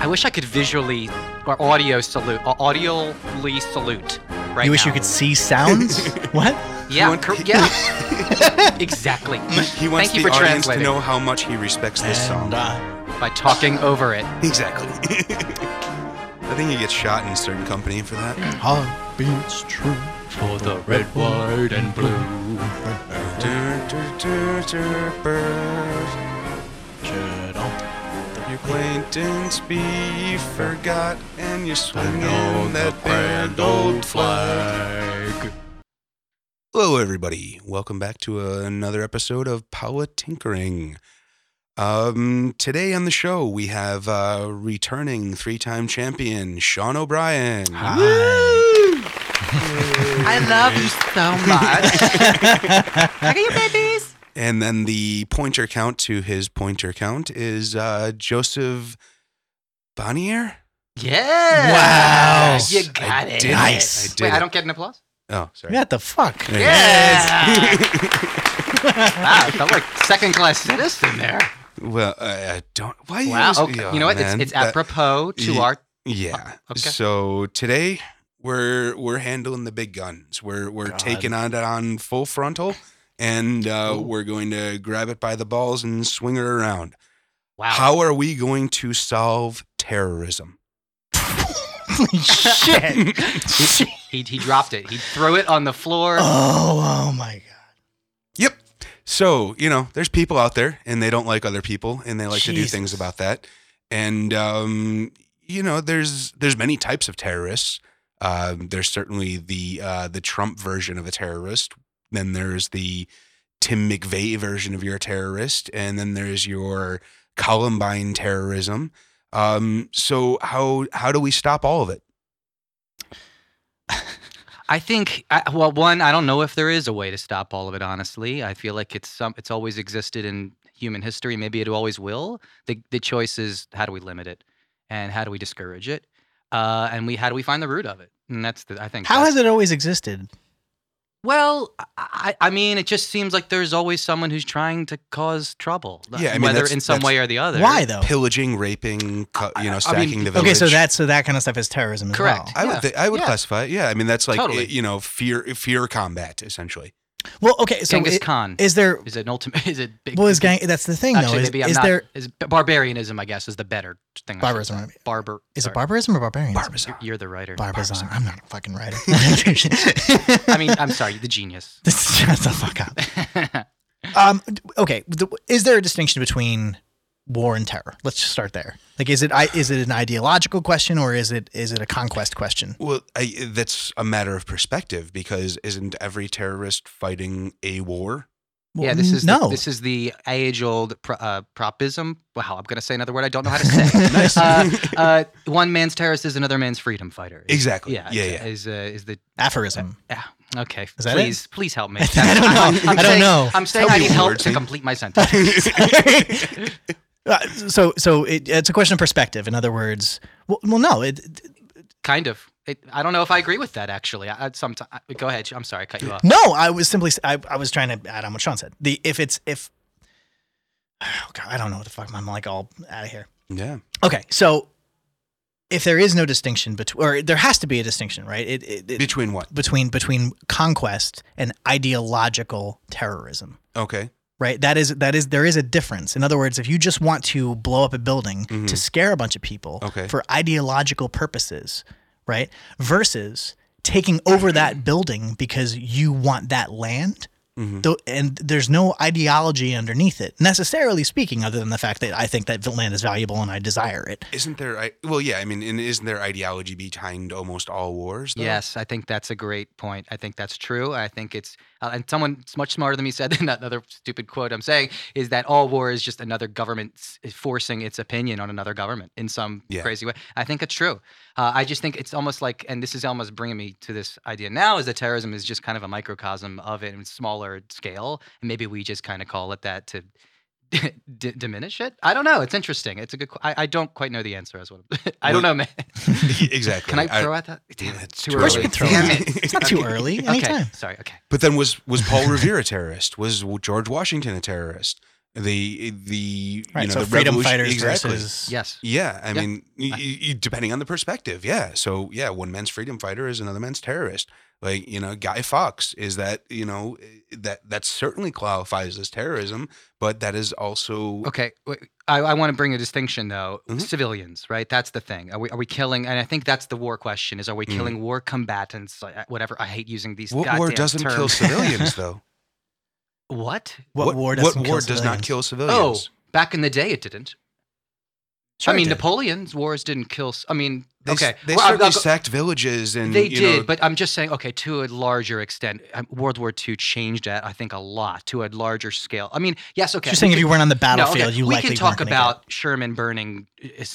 I wish I could visually or audio salute, uh, audioly salute right you wish you could see sounds? what? Yeah, want- cor- yeah. exactly. He wants Thank you the for audience to know how much he respects this song. And I- by talking over it. Exactly. I think he gets shot in a certain company for that. Heartbeats true. For the red, white, and blue. Dur, acquaintance be forgot, and you're swinging that grand old flag. Hello, everybody. Welcome back to another episode of Paula Tinkering. Um, today on the show, we have uh, returning three-time champion Sean O'Brien. Hi. I love you so much. Look at you, babies. And then the pointer count to his pointer count is uh, Joseph Bonnier. Yeah. Wow. You got I it. did it. Nice. I did Wait, it. I don't get an applause? Oh, sorry. What the fuck? There you go. Wow, I felt like second class citizen there. Well, I I don't. Why? you Wow. always- Okay. oh, You know what? It's, man. it's That- apropos to Ye- our. Yeah. Okay. So today we're we're handling the big guns. We're we're God. taking on it on full frontal, and uh, we're going to grab it by the balls and swing it around. Wow. How are we going to solve terrorism? Holy shit. Shit. He, he dropped it. He threw it on the floor. oh, oh my god. Yep. So, you know, there's people out there and they don't like other people and they like to do things about that. And um, you know, there's there's many types of terrorists. Um, there's certainly the uh, the Trump version of a terrorist. Then there's the Tim McVeigh version of your terrorist, and then there's your Columbine terrorism. Um, so how how do we stop all of it? I think, I, well, one, I don't know if there is a way to stop all of it. Honestly, I feel like it's some, it's always existed in human history. Maybe it always will. The the choice is how do we limit it, and how do we discourage it, uh, and we how do we find the root of it? And that's the I think. How has it always existed? Well, I, I mean, it just seems like there's always someone who's trying to cause trouble. Yeah, I mean, whether that's- in some that's- way or the other. Why though? Pillaging, raping, cu- you know, I sacking mean, the village. Okay, so that so that kind of stuff is terrorism as Correct. well. I Yeah. would th- I would Yeah. classify it. Yeah, I mean that's like Totally. you know fear fear combat essentially. Well, okay, so Genghis it- Khan is there is it an ultimate? Is it big? well is gang that's the thing Actually, though. Is, maybe I'm is not. there Is barbarianism? I guess is the better thing. Barbarism? Barbar. is it barbarism or barbarianism? Barbarian. You're the writer. Barbarism. I'm not a fucking writer. I mean, I'm sorry, the genius. shut the fuck up. Um, okay, the, is there a distinction between war and terror? Let's just start there. Like, is it I, is it an ideological question or is it is it a conquest question? Well, I, that's a matter of perspective because isn't every terrorist fighting a war? Well, yeah, this is no. The, this is the age-old pro, uh, propism. Wow, I'm gonna say another word I don't know how to say. Nice. uh, uh, one man's terrorist is another man's freedom fighter. Is- Exactly. Yeah. Yeah, is, yeah. Is uh, is the aphorism. yeah. Okay. Is that it? please, please help me. I don't know. I'm, I'm I don't saying, know. I'm saying Tell I me need help words, to complete my sentence. Uh, so so it, it's a question of perspective. In other words, well, well no, it, it- kind of. It, I don't know if I agree with that. Actually, I, I sometimes go ahead. I'm sorry, I cut you off. no. I was simply I, I was trying to add on what Sean said. The if it's if oh God, I don't know what the fuck I'm like all out of here. yeah. Okay, so if there is no distinction between, or there has to be a distinction, right? It, it, it, Between what? between between conquest and ideological terrorism, Okay. Right? That is that is there is a difference. In other words, if you just want to blow up a building Mhm. to scare a bunch of people Okay. for ideological purposes, right? Versus taking over that building because you want that land. Mhm. Though, and there's no ideology underneath it, necessarily speaking, other than the fact that I think that land is valuable and I desire it. Isn't there? I, well, yeah. I mean, and isn't there ideology behind almost all wars? Though? Yes, I think that's a great point. I think that's true. I think it's uh, and someone much smarter than me said in that other stupid quote I'm saying is that all war is just another government forcing its opinion on another government in some Yeah. crazy way. I think it's true. Uh, I just think it's almost like, and this is almost bringing me to this idea now, is that terrorism is just kind of a microcosm of it in smaller scale, and maybe we just kind of call it that to d- diminish it. I don't know. It's interesting. It's a good. qu- I, I don't quite know the answer as well. I don't know, man. exactly. Can I throw out that? Damn Yeah, it! it's Too too early. early. you can throw Damn it. it! It's not too early. Okay, Anytime. sorry. Okay. But then was was Paul Revere a terrorist? Was George Washington a terrorist? The the Right. you know so the freedom revolution- fighters exactly. versus Yes. Yeah, I Yeah. mean, y- y- y- depending on the perspective, yeah. So yeah, one man's freedom fighter is another man's terrorist. Like you know, Guy Fawkes is that you know that that certainly qualifies as terrorism, but that is also Okay, I, I want to bring a distinction though. Mhm. Civilians, right? That's the thing. Are we are we killing? And I think that's the war question: is are we Mhm. killing war combatants? Whatever. I hate using these. what war doesn't kill civilians though. What? what, war doesn't what kill war does not kill civilians? Oh, back in the day, it didn't. Sure I mean, did. Napoleon's wars didn't kill. I mean, They, okay, they well, I'll- certainly I'll go- sacked villages and they you did, know, but I'm just saying, okay, to a larger extent, um, World War II changed that. I think a lot to a larger scale. I mean, yes, okay. You're we saying if you weren't on the no, battlefield, okay, you we can talk weren't gonna about Sherman burning,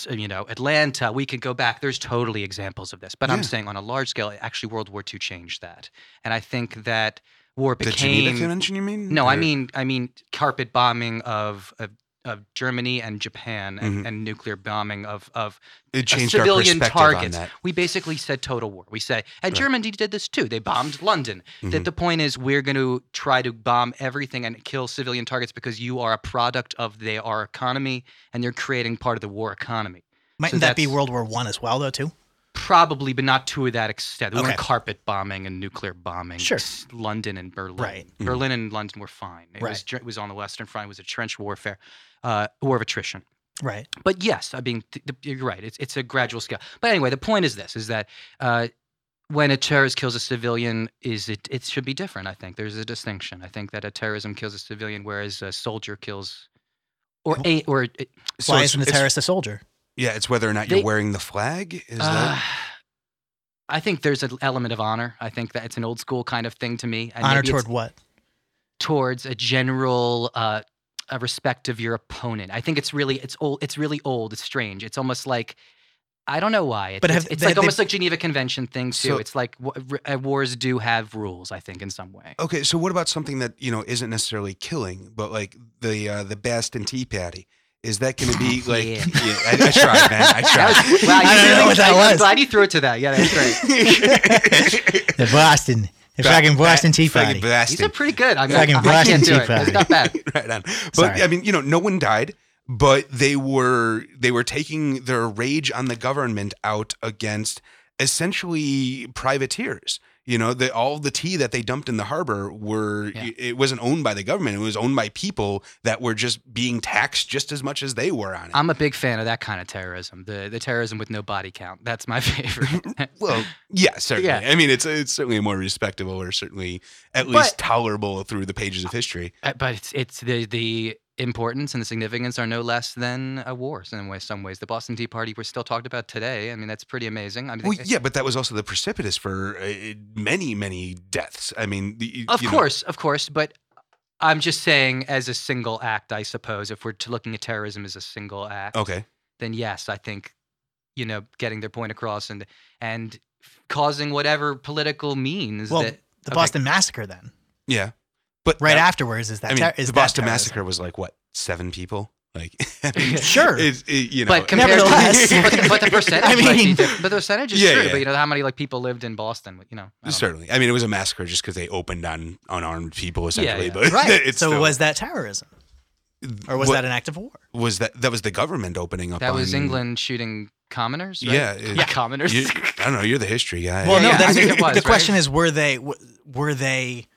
you know, Atlanta. We could go back. There's totally examples of this, but Yeah. I'm saying on a large scale, actually, World War II changed that, and I think that war the Geneva became. Convention. You mean? No, I mean, I mean, carpet bombing of of, of Germany and Japan, and, Mhm. and nuclear bombing of of it changed civilian our targets. on that. We basically said total war. We say, and Right. Germany did this too. They bombed London. The, Mhm. the point is, we're going to try to bomb everything and kill civilian targets because you are a product of their our economy, and you're creating part of the war economy. Mightn't so that be World War One as well, though? Too. Probably, but not to that extent. We Okay. weren't carpet bombing and nuclear bombing. Sure. London and Berlin. Right. Mhm. Berlin and London were fine. It was Right. dr- it was on the Western Front. It was a trench warfare, uh, war of attrition. Right. But yes, I mean th- th- you're right. It's it's a gradual scale. But anyway, the point is this: is that uh, when a terrorist kills a civilian, is it it should be different. I think there's a distinction. I think that a terrorism kills a civilian, whereas a soldier kills, or a or it- So Why it's- isn't a terrorist a soldier? Yeah, it's whether or not you're wearing the flag. Is uh, that I think there's an element of honor. I think that it's an old school kind of thing to me. and Honor maybe toward what? towards a general uh, a respect of your opponent. I think it's really it's old. It's really old. It's strange. It's almost like I don't know why. It's, But it's, have it's they- like they- almost like Geneva Convention thing too. So- it's like w- r- uh, wars do have rules. I think in some way. okay? So what about something that you know isn't necessarily killing, but like the uh, the Boston Tea Patty? Is that going to be oh, like? Yeah. I, I tried, man. I tried. was, wow, you I don't really- know what that I'm was. glad you threw it to that. Yeah, that's great. The Boston. The fucking Boston Tea Fucking Party. These are Boston. pretty good. I mean, Fucking I, I Boston can't do Tea it. Party. It's not bad. right on. But Sorry. I mean, you know, no one died, but they were they were taking their rage on the government out against essentially privateers. You know, the, all the tea that they dumped in the harbor were Yeah. it wasn't owned by the government; it was owned by people that were just being taxed just as much as they were on it. I'm a big fan of that kind of terrorism. The the terrorism with no body count. That's my favorite. well, yeah, certainly. Yeah. I mean, it's it's certainly more respectable, or certainly at But- least tolerable through the pages of history. Uh, but it's it's the the importance and the significance are no less than a war in some ways. Some ways, the Boston Tea Party we're still talked about today. I mean, that's pretty amazing. I mean, Well, yeah, but that was also the precipitous for uh, many, many deaths. I mean, the, of you know- course, of course. But I'm just saying, as a single act, I suppose, if we're to looking at terrorism as a single act, okay. then yes, I think you know getting their point across and and causing whatever political means Well, that the okay. Boston Massacre then. Yeah, but Right that- afterwards is that I mean, ter- is the Boston terrorism? Massacre was like what seven people? Like, Sure. it's, it, you know, But compared Nevertheless. to, but, the, but the percentage, I might be mean- different. but the percentage is Yeah, true. yeah. But you know how many like people lived in Boston? You know, I don't know. certainly. I mean, it was a massacre just because they opened on unarmed people, essentially. yeah. But Right. it's so still- was that terrorism? Or was what- that an act of war? was that that was the government opening up? That was England shooting commoners. Right? Yeah, it- yeah, commoners. You, I don't know. You're the history guy. Well, Yeah, no, that's, it was, the right? question is were they were they.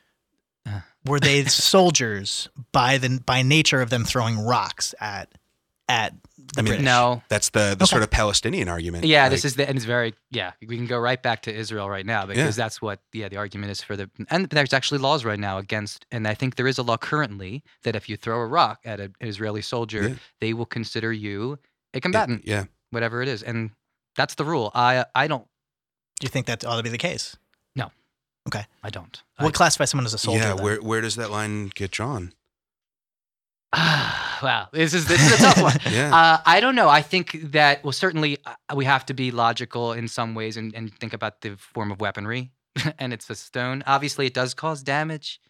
Were they soldiers by the by nature of them throwing rocks at at the I mean, British? no. that's the the Okay. sort of Palestinian argument. Yeah, Like, this is the and it's very yeah. We can go right back to Israel right now because Yeah. that's what yeah the argument is for the and there's actually laws right now against and I think there is a law currently that if you throw a rock at an Israeli soldier, Yeah. they will consider you a combatant, Yeah. whatever it is, and that's the rule. I I don't Do you think that ought to be the case? I don't. What classify someone as a soldier? yeah. then? Where where does that line get drawn? I, wow, this is this is a tough one. Yeah. Uh, I don't know. I think that well, certainly uh, we have to be logical in some ways and, and think about the form of weaponry, and it's a stone. Obviously, it does cause damage,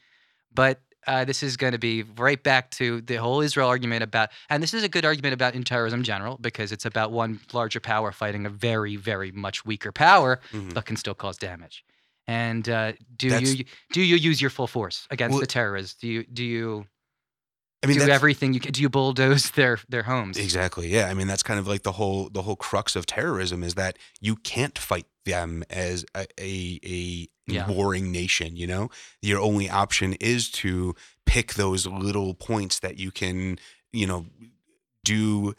but uh, this is going to be right back to the whole Israel argument about, and this is a good argument about in terrorism in general because it's about one larger power fighting a very, very much weaker power, Mhm. but can still cause damage. And uh, do That's- you do you use your full force against Well- the terrorists? Do you do you I mean, do everything you can. Do you bulldoze their their homes? Exactly. Yeah. I mean, that's kind of like the whole the whole crux of terrorism is that you can't fight them as a a, a Yeah. warring nation. You know, your only option is to pick those little points that you can, you know, do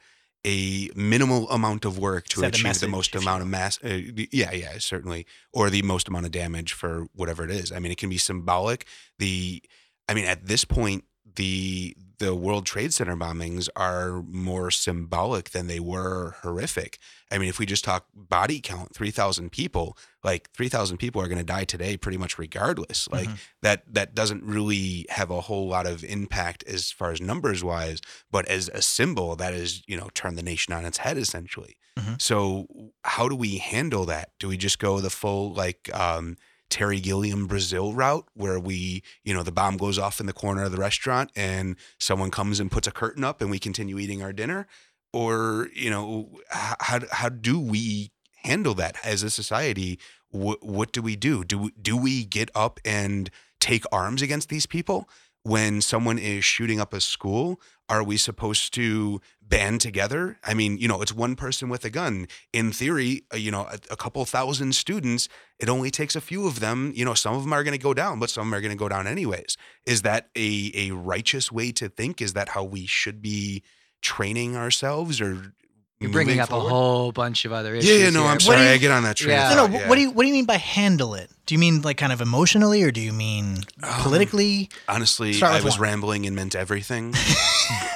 a minimal amount of work to achieve the most amount of mass. Uh, yeah, yeah, certainly, or the most amount of damage for whatever it is. I mean, it can be symbolic. The, I mean, at this point, the the World Trade Center bombings are more symbolic than they were horrific. I mean, if we just talk body count, three thousand people, like three thousand people are going to die today, pretty much regardless. Like Mhm. that that doesn't really have a whole lot of impact as far as numbers wise, but as a symbol that is, you know, turn the nation on its head essentially. Mhm. So how do we handle that? Do we just go the full like um Terry Gilliam Brazil route where we, you know, the bomb goes off in the corner of the restaurant and someone comes and puts a curtain up and we continue eating our dinner? Or, you know, how, how do we handle that as a society? What, what do we do? Do, do we get up and take arms against these people? When someone is shooting up a school, are we supposed to band together? I mean, you know, it's one person with a gun. In theory, uh, you know, a, a couple thousand students, it only takes a few of them. You know, some of them are going to go down, but some are going to go down anyways. Is that a, a righteous way to think? Is that how we should be training ourselves or You're bringing up forward? a whole bunch of other issues. Yeah, yeah, no, here. I'm What do sorry. you- I get on that train. Yeah. of No, no. yeah. What do you What do you mean by handle it? Do you mean like kind of emotionally, or do you mean Um, politically? Honestly, I was one. rambling and meant everything.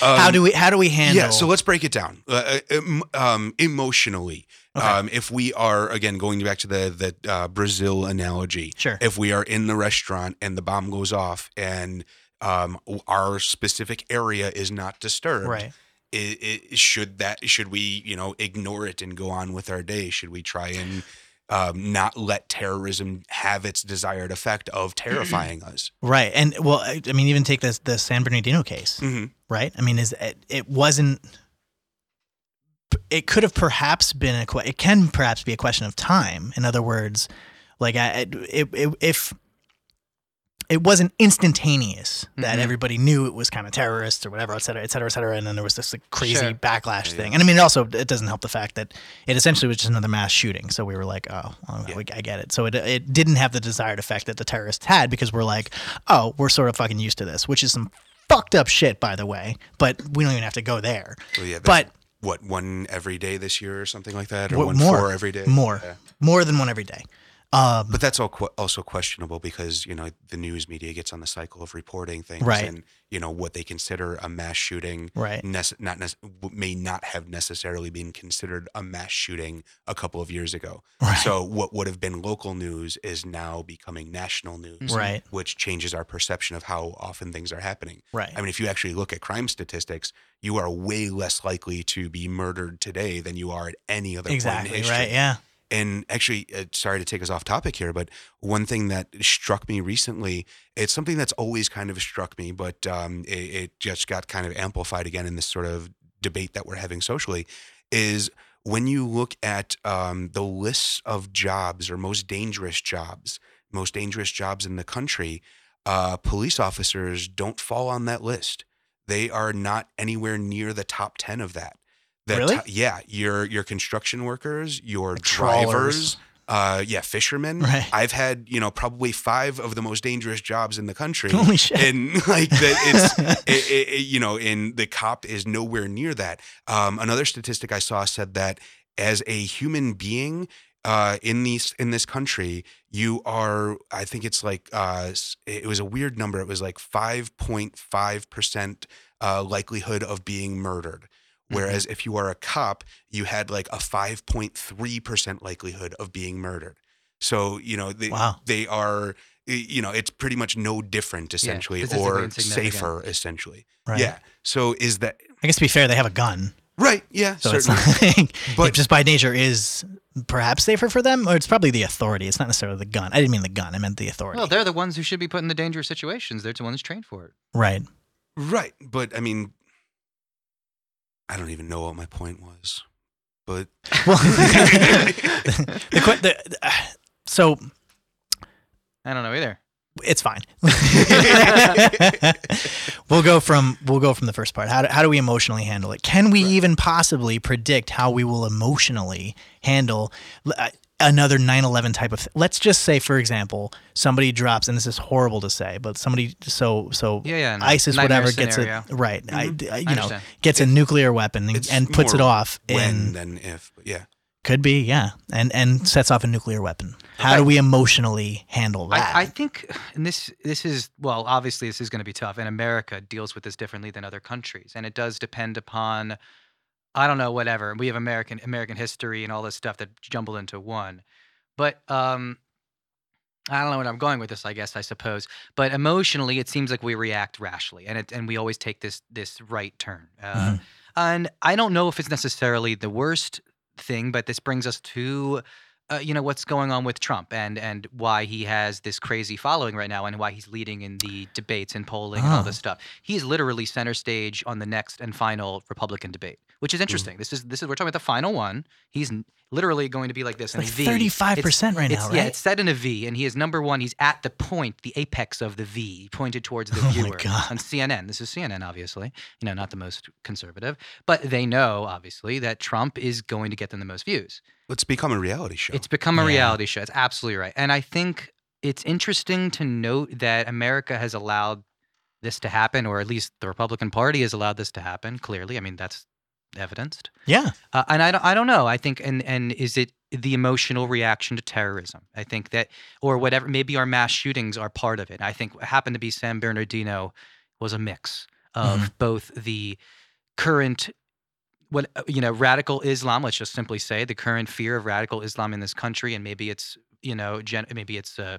how Um, do we How do we handle? It? Yeah, so let's break it down. Uh, um, um, emotionally, Okay. um, if we are again going back to the the uh, Brazil analogy, Sure. if we are in the restaurant and the bomb goes off and um, our specific area is not disturbed, right. i i should that should we you know ignore it and go on with our day? Should we try and um, not let terrorism have its desired effect of terrifying us? Right. And well, I, I mean, even take this the San Bernardino case. hmm right? I mean, is it, it wasn't. It could have perhaps been a. It can perhaps be a question of time. In other words, like I, it, it, if it wasn't instantaneous that Mhm. everybody knew it was kind of terrorists or whatever, et cetera, et cetera, et cetera, and then there was this like crazy Sure. backlash Yeah. thing. And I mean, also it doesn't help the fact that it essentially was just another mass shooting. So we were like, oh, well, Yeah. we, I get it. So it it didn't have the desired effect that the terrorists had because we're like, oh, we're sort of fucking used to this, which is some fucked up shit, by the way. But we don't even have to go there. So yeah, But what one every day this year or something like that, or What- one more. four every day, more, Yeah. more than one every day. Um, But that's all qu- also questionable because you know the news media gets on the cycle of reporting things, Right. and you know what they consider a mass shooting, Right. nece- not nece- may not have necessarily been considered a mass shooting a couple of years ago. Right. So what would have been local news is now becoming national news, Right. which changes our perception of how often things are happening. right. I mean, if you actually look at crime statistics, you are way less likely to be murdered today than you are at any other point in exactly. history. Right. Yeah. And actually, uh, sorry to take us off topic here, but one thing that struck me recently, it's something that's always kind of struck me, but um, it, it just got kind of amplified again in this sort of debate that we're having socially, is when you look at um, the lists of jobs or most dangerous jobs, most dangerous jobs in the country, uh, police officers don't fall on that list. They are not anywhere near the top 10 of that. The Really? to- yeah, your your construction workers, your Like trawlers. drivers, uh, yeah, fishermen. Right. I've had you know probably five of the most dangerous jobs in the country, Holy shit. and like that, it's it, it, it- you know, and the cop is nowhere near that. Um, another statistic I saw said that as a human being. Uh, in these in this country, you are. I think it's like uh, it was a weird number. It was like five point five percent uh, likelihood of being murdered. Whereas if you are a cop, you had like a 5.3% likelihood of being murdered. So, you know, they, Wow. they are, you know, it's pretty much no different essentially statistically or safer essentially. Right. Yeah. So is that I guess to be fair, they have a gun, right? Yeah, so certainly. it's like But- it just by nature is perhaps safer for them, or it's probably the authority. It's not necessarily the gun. I didn't mean the gun. I meant the authority. Well, they're the ones who should be put in the dangerous situations. They're the ones trained for it. right. right. But I mean, I don't even know what my point was. But Well, the, the, uh, so I don't know either. It's fine. we'll go from we'll go from the first part. How do, how do we emotionally handle it? Can we even possibly predict how we will emotionally handle uh, another 9/11 type of th- Let's just say for example, somebody drops and this is horrible to say, but somebody so so Yeah, yeah. no. ISIS whatever gets a scenario. right, I, mm-hmm. I- you I know, gets a nuclear weapon and, and puts it off when in than if. Yeah. could be, yeah. And and sets off a nuclear weapon. How do we emotionally handle that? I, I think, and this this is well, obviously this is going to be tough, and America deals with this differently than other countries, and it does depend upon, I don't know, whatever. We have American American history and all this stuff that jumbled into one, but um, I don't know what I'm going with this. I guess I suppose, but emotionally, it seems like we react rashly, and it and we always take this this right turn, uh, Mhm. and I don't know if it's necessarily the worst thing, but this brings us to uh, you know what's going on with Trump and and why he has this crazy following right now and why he's leading in the debates and polling and all Oh. this stuff. He is literally center stage on the next and final Republican debate, which is interesting. This is this is we're talking about the final one. He's literally going to be like this It's like in a V. Thirty-five percent right it's, now, Yeah, right? it's set in a V, and he is number one. He's at the point, the apex of the V, pointed towards the Oh viewer on CNN. This is CNN, obviously. You know, not the most conservative, but they know obviously that Trump is going to get them the most views. It's become a reality show. It's become a Yeah. reality show. It's absolutely right. And I think it's interesting to note that America has allowed this to happen, or at least the Republican Party has allowed this to happen. Clearly, I mean that's evidenced. yeah. Uh, and I don't, I don't know. I think, and and is it the emotional reaction to terrorism? I think that, or whatever. Maybe our mass shootings are part of it. I think what happened to be San Bernardino was a mix of Mm-hmm. both the current, what uh, you know, radical Islam. Let's just simply say the current fear of radical Islam in this country, and maybe it's you know, gen- maybe it's uh,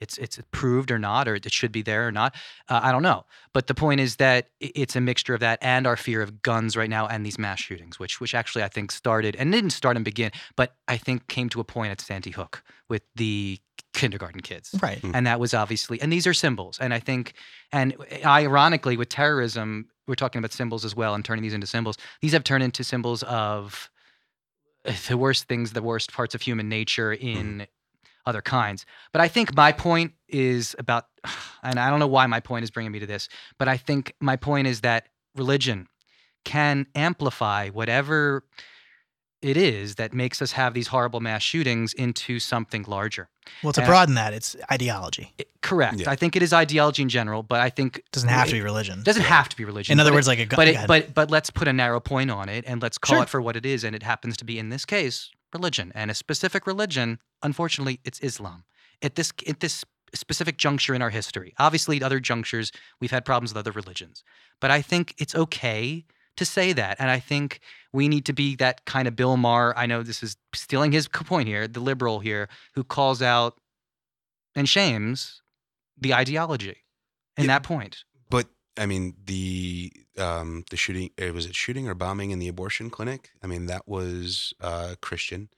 it's it's proved or not, or it should be there or not. Uh, I don't know. But the point is that it's a mixture of that and our fear of guns right now and these mass shootings, which which actually I think started and didn't start and begin, but I think came to a point at Sandy Hook with the kindergarten kids. Right. Mm. And that was obviously, and these are symbols. And I think, and ironically, with terrorism, we're talking about symbols as well and turning these into symbols. These have turned into symbols of the worst things, the worst parts of human nature in other kinds. But I think my point is about, and I don't know why my point is bringing me to this, but I think my point is that religion can amplify whatever it is that makes us have these horrible mass shootings into something larger. Well, to And- broaden that, it's ideology. It- correct. Yeah. I think it is ideology in general, but I think It doesn't have to be religion. doesn't have to be religion. In other words, it, like a gun. but go it, but but let's put a narrow point on it and let's call Sure. it for what it is, and it happens to be in this case religion and a specific religion. Unfortunately, it's Islam. At this at this specific juncture in our history, obviously, at other junctures we've had problems with other religions, but I think it's okay to say that, and I think we need to be that kind of Bill Maher. I know this is stealing his point here, the liberal here, who calls out and shames the ideology in Yeah. that point. But I mean, the um, the shooting uh, was it shooting or bombing in the abortion clinic? I mean, that was uh, Christian.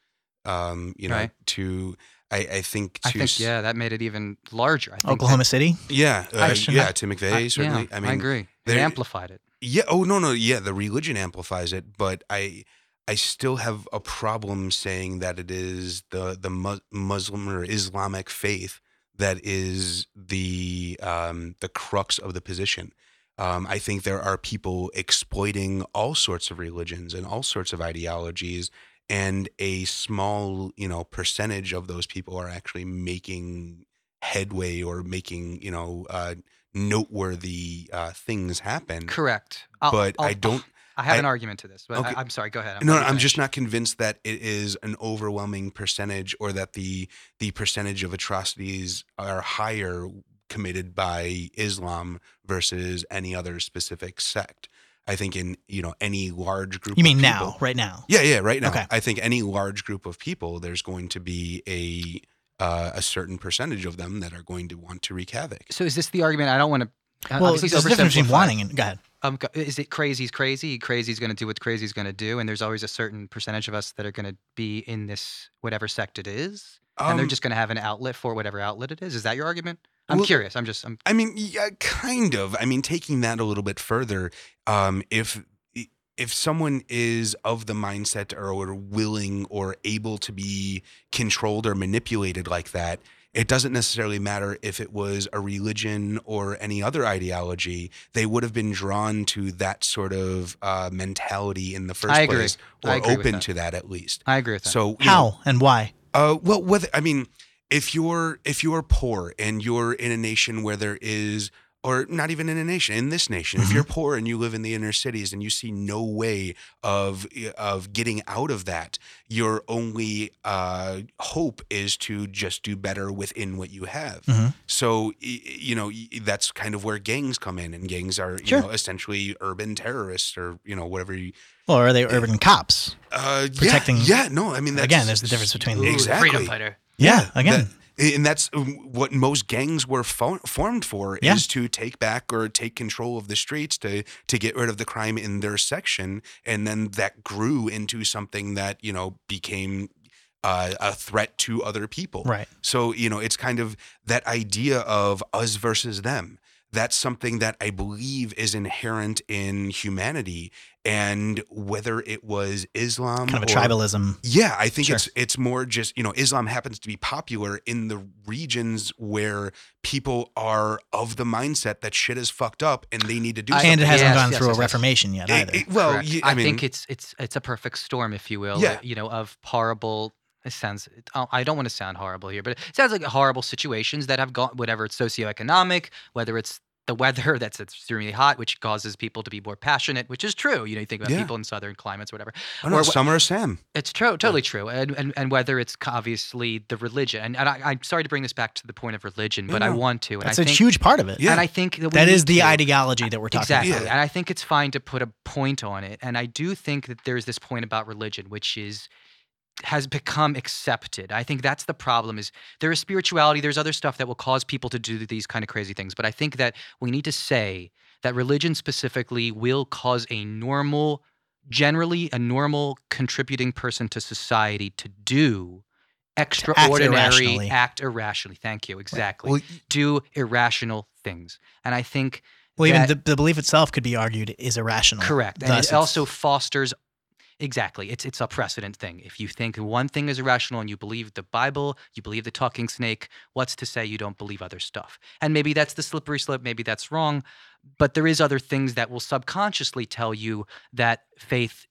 Um, you know, Right. to I, I think to I think s- yeah, that made it even larger. I think Oklahoma City. yeah uh, yeah to McVeigh that- I, certainly. yeah, I mean, agree. It there- amplified it. Yeah. Oh no, no. Yeah, the religion amplifies it, but I, I still have a problem saying that it is the the Mus- Muslim or Islamic faith that is the um, the crux of the position. Um, I think there are people exploiting all sorts of religions and all sorts of ideologies, and a small, you know, percentage of those people are actually making headway or making, you know, uh, noteworthy uh, things happen. Correct. I'll- But I'll- I don't. I have I- an argument to this, but Okay. I, am sorry. Go ahead. No, let no, you I'm just not convinced that it is an overwhelming percentage, or that the the percentage of atrocities are higher committed by Islam versus any other specific sect. I think in you know any large group. You mean of now, right now? Yeah, yeah, right now. Okay. I think any large group of people, there's going to be a uh, a certain percentage of them that are going to want to wreak havoc. So is this the argument? I don't want to. Well, there's a difference between wanting and go ahead. Um, go- is it crazy's crazy? Crazy's going to do what crazy's going to do, and there's always a certain percentage of us that are going to be in this whatever sect it is, and they're Um, just going to have an outlet for whatever outlet it is. Is that your argument? I'm Well- curious. I'm just. I'm, I mean, yeah, kind of. I mean, taking that a little bit further, um, if if someone is of the mindset or, or willing or able to be controlled or manipulated like that, it doesn't necessarily matter if it was a religion or any other ideology. They would have been drawn to that sort of uh, mentality in the first I agree. place, I or agree with open that. to that at least. I agree with that. So you know, How and why? uh, well, whether I mean, if you're if you're poor and you're in a nation where there is, or not even in a nation, in this nation, if Mhm. you're poor and you live in the inner cities and you see no way of of getting out of that, your only uh, hope is to just do better within what you have. Mhm. So y- y- you know that's kind of where gangs come in, and gangs are you Sure. know essentially urban terrorists or you know whatever you. Well, are they urban cops? Uh, Protecting- Yeah, yeah, no, I mean that's, Again, there's the difference between- Ooh, the exactly freedom fighter. Yeah, again. that- and that's um, what most gangs were fo- formed for Yeah. is to take back or take control of the streets to to get rid of the crime in their section and then that grew into something that you know became uh, a threat to other people right. so you know it's kind of that idea of us versus them that's something that i believe is inherent in humanity and whether it was islam Kind of a or- tribalism. yeah, I think Sure. it's it's more just you know Islam happens to be popular in the regions where people are of the mindset that shit is fucked up and they need to do I- something. And it hasn't Yes, gone yes, through yes, a yes. reformation yet It- either. it- well, you- I, I, mean, think it's it's it's a perfect storm, if you will. Yeah. You know, of horrible. It sounds. oh, I don't want to sound horrible here, but it sounds like horrible situations that have gone. Whatever it's socioeconomic, whether it's the weather that's extremely hot, which causes people to be more passionate, which is true. You know, you think about Yeah. people in southern climates, whatever. oh, no, or wh- Summer Sam. It's true, totally true, and, and and whether it's obviously the religion, and, and I, I'm sorry to bring this back to the point of religion, but I No, no. want to, and That's I a think, huge part of it. Yeah. and I think that, we That is the to. ideology that we're talking Exactly. about. Yeah. And I think it's fine to put a point on it. And I do think that there's this point about religion, which is has become accepted. I think that's the problem is there is spirituality, there's other stuff that will cause people to do these kind of crazy things. But I think that we need to say that religion specifically will cause a normal, generally a normal contributing person to society to do extraordinary irrationally. act irrationally. Thank you. Exactly. Well, do irrational things. And I think Well, even the, the belief itself could be argued is irrational. Correct. And Thus it also fosters exactly. It's it's a precedent thing. If you think one thing is irrational and you believe the Bible, you believe the talking snake, what's to say you don't believe other stuff? And maybe that's the slippery slope, maybe that's wrong, but there is other things that will subconsciously tell you that faith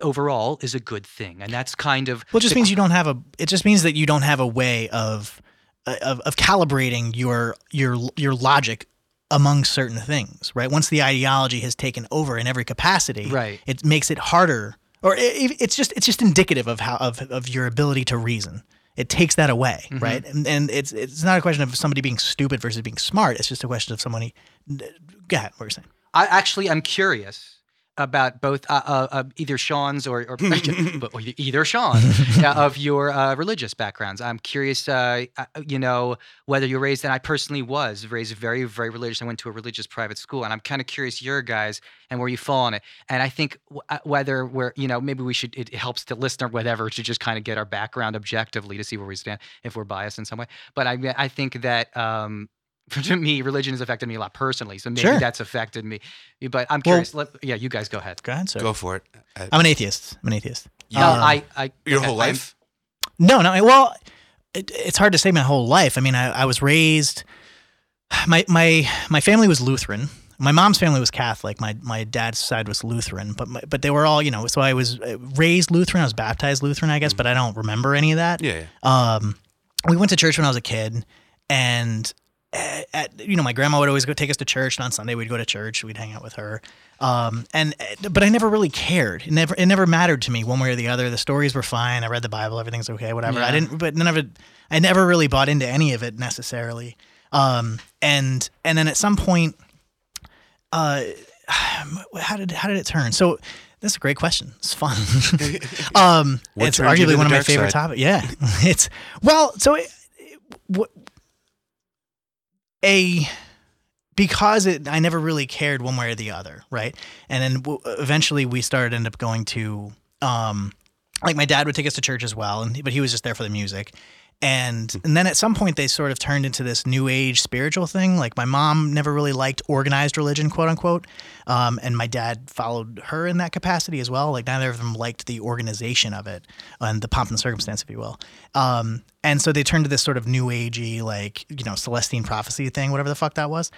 overall is a good thing. And that's kind of Well, it just the means you don't have a. It just means that you don't have a way of uh, of, of calibrating your your your logic among certain things, right? Once the ideology has taken over in every capacity, Right. it makes it harder, or it, it's just it's just indicative of how of of your ability to reason. It takes that away, Mhm. right? And, and it's it's not a question of somebody being stupid versus being smart. It's just a question of somebody. Go ahead. What you're saying? I actually I'm curious about both uh, uh, uh, either Sean's or, or either Sean yeah, of your uh, religious backgrounds. I'm curious, uh, uh, you know, whether you're raised, and I personally was raised very, very religious. I went to a religious private school, and I'm kind of curious your guys and where you fall on it. And I think w- uh, whether we're, you know, maybe we should. It helps the listener, whatever, to just kind of get our background objectively to see where we stand if we're biased in some way. But I, I think that. Um, to me, religion has affected me a lot personally, so maybe Sure. that's affected me. But I'm Well- curious. let, yeah, you guys go ahead. Go ahead, sir. Go for it. Uh, I'm an atheist. I'm an atheist. you- No, Um, I, I, your whole I'm- life. No, no. Well, it, it's hard to say my whole life. I mean, I, I was raised. My my my family was Lutheran. My mom's family was Catholic. My my dad's side was Lutheran, but my, but they were all you know. So I was uh, raised Lutheran. I was baptized Lutheran, I guess, but I don't remember any of that. Yeah. yeah. Um, we went to church when I was a kid, and at, you know, my grandma would always go take us to church, and on Sunday we'd go to church. We'd hang out with her. Um, and uh, but I never really cared. It never it never mattered to me one way or the other. The stories were fine. I read the Bible. Everything's okay. Whatever. I didn't. But none of it. I never really bought into any of it necessarily. Um, and and then at some point, uh, how did how did it turn? So. That's a great question. It's fun. um, it's turned you to arguably one of my favorite topics. Yeah, it's well. So, it, what a because it I never really cared one way or the other, right? And then w- eventually we started end up going to um like my dad would take us to church as well, and but he was just there for the music. And and then at some point they sort of turned into this new age spiritual thing. Like my mom never really liked organized religion, quote unquote, um, and my dad followed her in that capacity as well. Like neither of them liked the organization of it and the pomp and circumstance, if you will. Um, and so they turned to this sort of new agey, like you know, Celestine prophecy thing, whatever the fuck that was.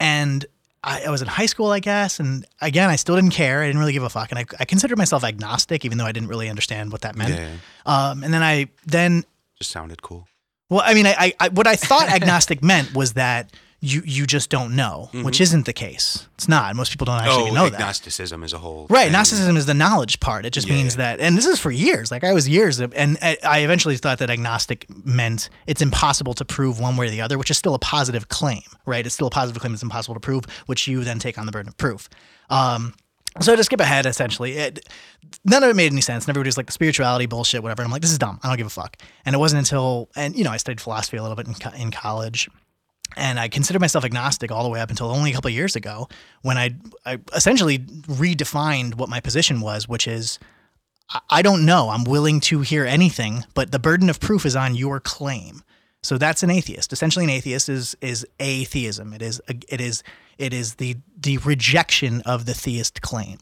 And I, I was in high school, I guess, and again, I still didn't care. I didn't really give a fuck, and I, I considered myself agnostic, even though I didn't really understand what that meant. Yeah, Um, and then I then just sounded cool. well, I mean, I, I, what I thought agnostic meant was that you you just don't know, which isn't the case. It's not. Most people don't actually oh, know that. agnosticism as a whole. Right, thing. Gnosticism is the knowledge part. It just Yeah, means yeah. that, and this is for years. Like I was years, of, and I I eventually thought that agnostic meant it's impossible to prove one way or the other, which is still a positive claim, right? It's still a positive claim. It's impossible to prove, which you then take on the burden of proof. Um, so to skip ahead, essentially, it, none of it made any sense. And everybody was like the spirituality bullshit, whatever. And I'm like, this is dumb. I don't give a fuck. And it wasn't until, and you know, I studied philosophy a little bit in, in college and I considered myself agnostic all the way up until only a couple of years ago when I, I essentially redefined what my position was, which is I- I don't know. I'm willing to hear anything, but the burden of proof is on your claim. So that's an atheist. Essentially, an atheist is is atheism. It is it is it is the the rejection of the theist claim.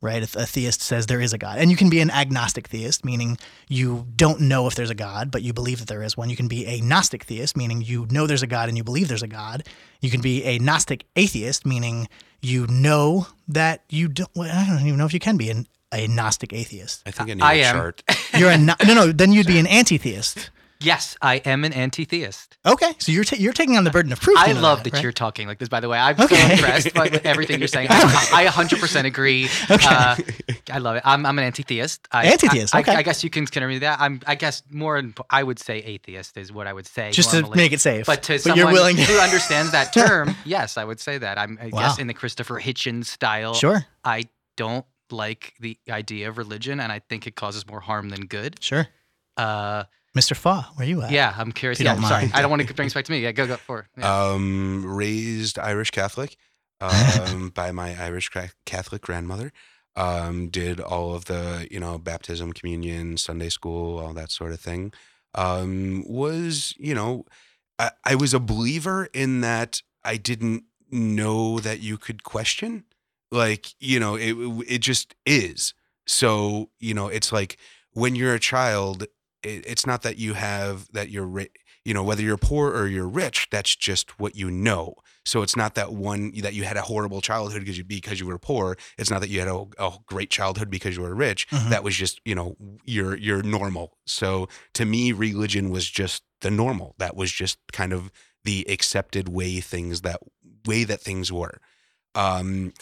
Right? If a theist says there is a God, and you can be an agnostic theist, meaning you don't know if there's a God, but you believe that there is one. You can be a gnostic theist, meaning you know there's a God and you believe there's a God. You can be a gnostic atheist, meaning you know that you don't. Well, I don't even know if you can be an, a gnostic atheist. I think I need I a am. chart. You're a no, no, no. Then you'd be an anti-theist. Yes, I am an anti-theist. Okay, so you're ta- you're taking on the burden of proof. I love that right? you're talking like this. By the way, I'm Okay. so impressed by, with everything you're saying. I, I 100% agree. Uh, I love it. I'm, I'm an anti-theist. I, Anti-theist, I, okay. I, I guess you can consider me that. I'm. I guess more. I would say atheist is what I would say. just to make it safe. But to you're someone to. who understands that term, yes, I would say that. I'm. I Wow. guess in the Christopher Hitchens style. sure, I don't like the idea of religion, and I think it causes more harm than good. sure. Uh, Mr. Fa, where you at? yeah, I'm curious. Yeah, sorry. I don't want to bring this back to me. Yeah, go go for. it. Yeah. Um, raised Irish Catholic um, by my Irish Catholic grandmother. Um, did all of the you know baptism, communion, Sunday school, all that sort of thing. Um, was you know I, I was a believer in that I didn't know that you could question. Like you know it it just is. So you know it's like when you're a child, it, it's not that you have that you're ri- you know whether you're poor or you're rich that's just what you know. So it's not that one that you had a horrible childhood because you because you were poor. It's not that you had a, a great childhood because you were rich. Mhm. that was just you know you're you're normal. So to me religion was just the normal. That was just kind of the accepted way things that way that things were. Um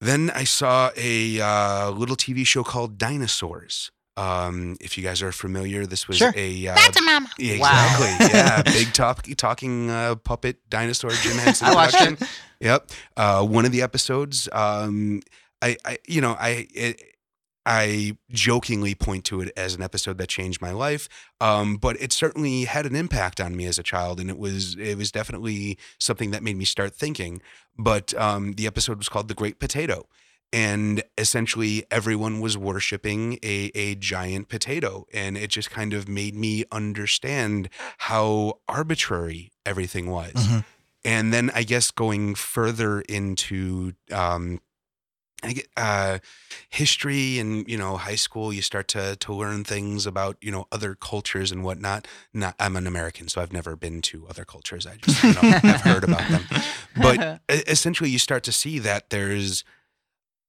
then i saw a uh, little tv show called dinosaurs um, if you guys are familiar, this was Sure. a uh, That's a mama. yeah, Wow. Exactly. Yeah. Big talk, talking uh, puppet dinosaur Jim Henson. I watched production. Yep. Uh, one of the episodes, um, I, I, you know, I, it, I jokingly point to it as an episode that changed my life, um, but it certainly had an impact on me as a child, and it was it was definitely something that made me start thinking. But um, the episode was called "The Great Potato," and essentially everyone was worshiping a, a giant potato. And it just kind of made me understand how arbitrary everything was. Mhm. and then i guess going further into um uh, history and you know high school you start to to learn things about you know other cultures and whatnot. Not i'm an american so i've never been to other cultures. I just you know have heard about them. But essentially you start to see that there's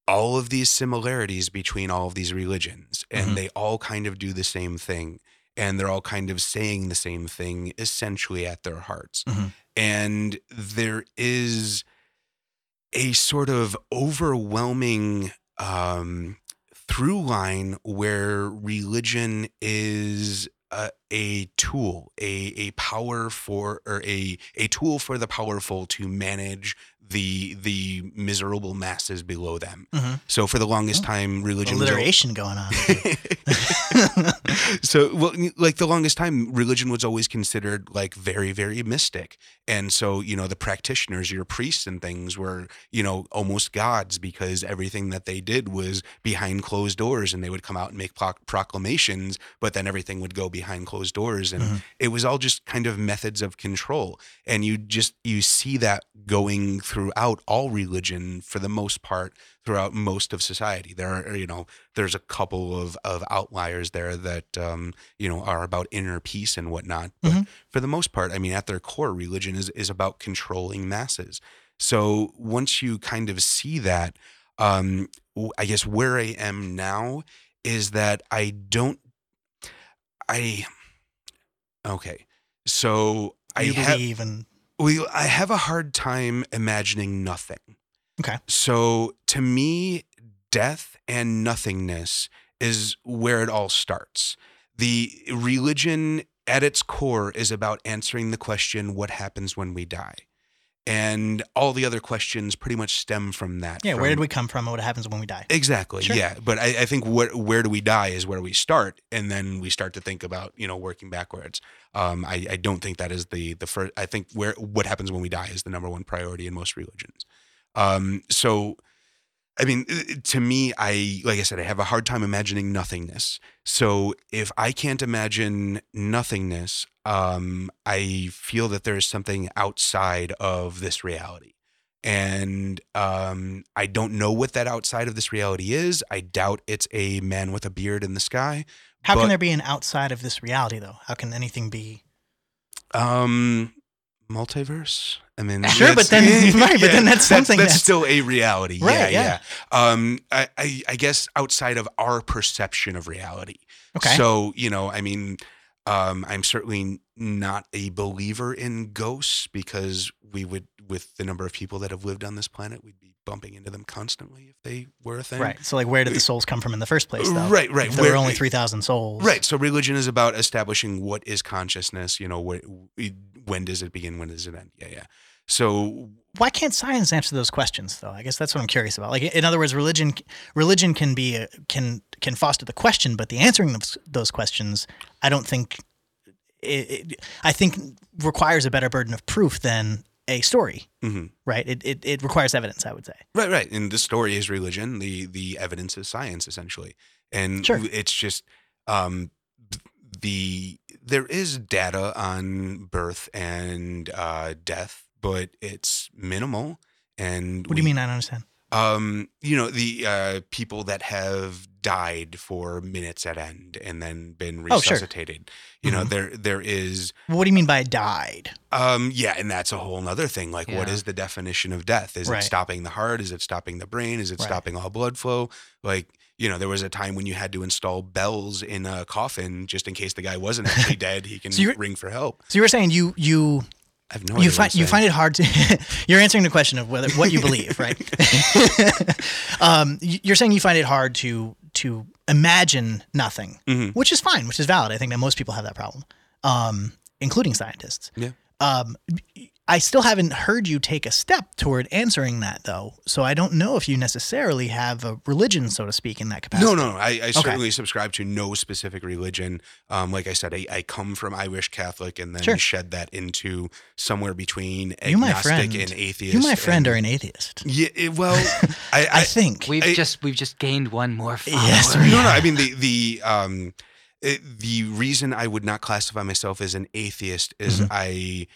all of these similarities between all of these religions and Mhm. they all kind of do the same thing and they're all kind of saying the same thing essentially at their hearts Mhm. and there is a sort of overwhelming um through line where religion is a, a tool, a, a power for or a a tool for the powerful to manage the the miserable masses below them. Mhm. So for the longest Oh. time, religion was al- Alliteration going on. so well like the longest time religion was always considered like very very mystic and so you know the practitioners your priests and things were you know almost gods because everything that they did was behind closed doors and they would come out and make pro- proclamations but then everything would go behind closed closed doors and Mhm. it was all just kind of methods of control and you just you see that going throughout all religion for the most part throughout most of society there are you know there's a couple of of outliers there that um you know are about inner peace and whatnot but Mhm. for the most part i mean at their core religion is is about controlling masses so once you kind of see that um i guess where i am now is that i don't i okay so i you have believe and well, I have a hard time imagining nothing. Okay. So to me, death and nothingness is where it all starts. The religion at its core is about answering the question, what happens when we die? And all the other questions pretty much stem from that. yeah, where did we come from and what happens when we die? Exactly. Sure. Yeah. But I, I think where where do we die is where we start, and then we start to think about you know working backwards. Um, I, I don't think that is the the first. I think where what happens when we die is the number one priority in most religions. Um, so, I mean, to me, I like I said, I have a hard time imagining nothingness. So if I can't imagine nothingness, um, I feel that there is something outside of this reality and um, I don't know what that outside of this reality is. I doubt it's a man with a beard in the sky. How but- can there be an outside of this reality though? How can anything be Um, multiverse. I mean, Sure, but then- right, but then that's something that's, that's- still a reality. Right, yeah, yeah. yeah. Um, I, I, I guess outside of our perception of reality. Okay. So you know, I mean, um, I'm certainly not a believer in ghosts because we would, with the number of people that have lived on this planet, we'd be bumping into them constantly if they were a thing. right. So like where did the souls come from in the first place though? Right, right. If there Where- were only 3000 souls. Right. So religion is about establishing what is consciousness. You know, wh- when does it begin? When does it end? Yeah, yeah. So Why can't science answer those questions though? I guess that's what I'm curious about. Like in other words, religion religion can be a, can can foster the question, but the answering those, those questions, I don't think it, it, I think requires a better burden of proof than a story, mhm. right? It, it it requires evidence, I would say. right, right. And the story is religion. The the evidence is science, essentially. And Sure. it's just um, the there is data on birth and uh, death, but it's minimal. And What do you we- mean? I don't understand. um you know the uh people that have died for minutes at end and then been resuscitated. Oh, sure. you know Mhm. there there is What do you mean by died? um yeah and that's a whole other thing like what Yeah. is the definition of death is Right. it stopping the heart is it stopping the brain is it Right. stopping all blood flow like you know there was a time when you had to install bells in a coffin just in case the guy wasn't actually dead. He can So ring for help. So you were saying you you i have no you idea find you find it hard to you're answering the question of whether what you believe right? Um, you're saying you find it hard to to imagine nothing Mhm. which is fine which is valid. I think that most people have that problem um, including scientists. Yeah. um, i still haven't heard you take a step toward answering that though so i don't know if you necessarily have a religion so to speak in that capacity No, no, no. I, I certainly subscribe to no specific religion. Um, like I said, I, I come from Irish Catholic and then Sure. shed that into somewhere between you my agnostic friend and atheist. you my friend and- are an atheist Yeah, it- well, I, i I, think We've I- just we've just gained one more follower. Yes, we no, no. I mean the the um, it, the reason I would not classify myself as an atheist is Mhm. I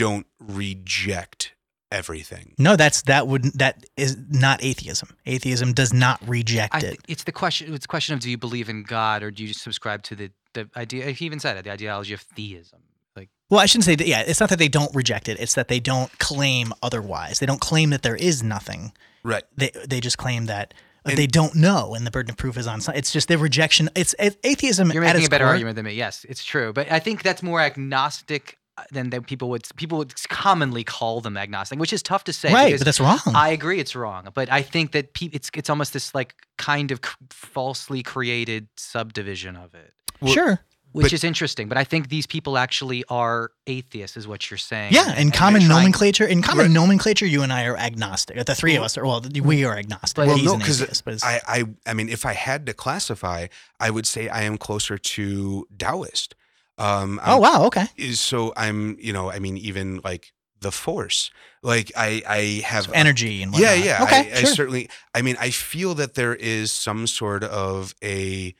don't reject everything. No, that's that would that is not atheism. Atheism does not reject I, it. it's the question. It's a question of do you believe in God or do you just subscribe to the the idea? He even said it, the ideology of theism. Like Well, I shouldn't say that. Yeah, it's not that they don't reject it. It's that they don't claim otherwise. They don't claim that there is nothing. Right. They they just claim that And- they don't know, and the burden of proof is on. some- It's just their rejection. It's a- atheism. you're at making its a better core- argument than me. Yes, it's true, but I think that's more agnostic than than people would people would commonly call them agnostic, which is tough to say. right? But that's wrong. I agree, it's wrong, but I think that pe- it's it's almost this like kind of c- falsely created subdivision of it, Well, sure. which But- is interesting. But I think these people actually are atheists, is what you're saying. Yeah, in and common trying- nomenclature, in common Right. nomenclature, you and I are agnostic. The three of us are. Well, we are agnostic. Well, Well, he's no, an 'cause atheist, but it's- I, I I mean, if I had to classify, I would say I am closer to Taoist. Um, oh wow, okay. so I'm you know I mean even like the Force, like I I have So energy and yeah whatnot. yeah Okay, I, I certainly I mean I feel that there is some sort of a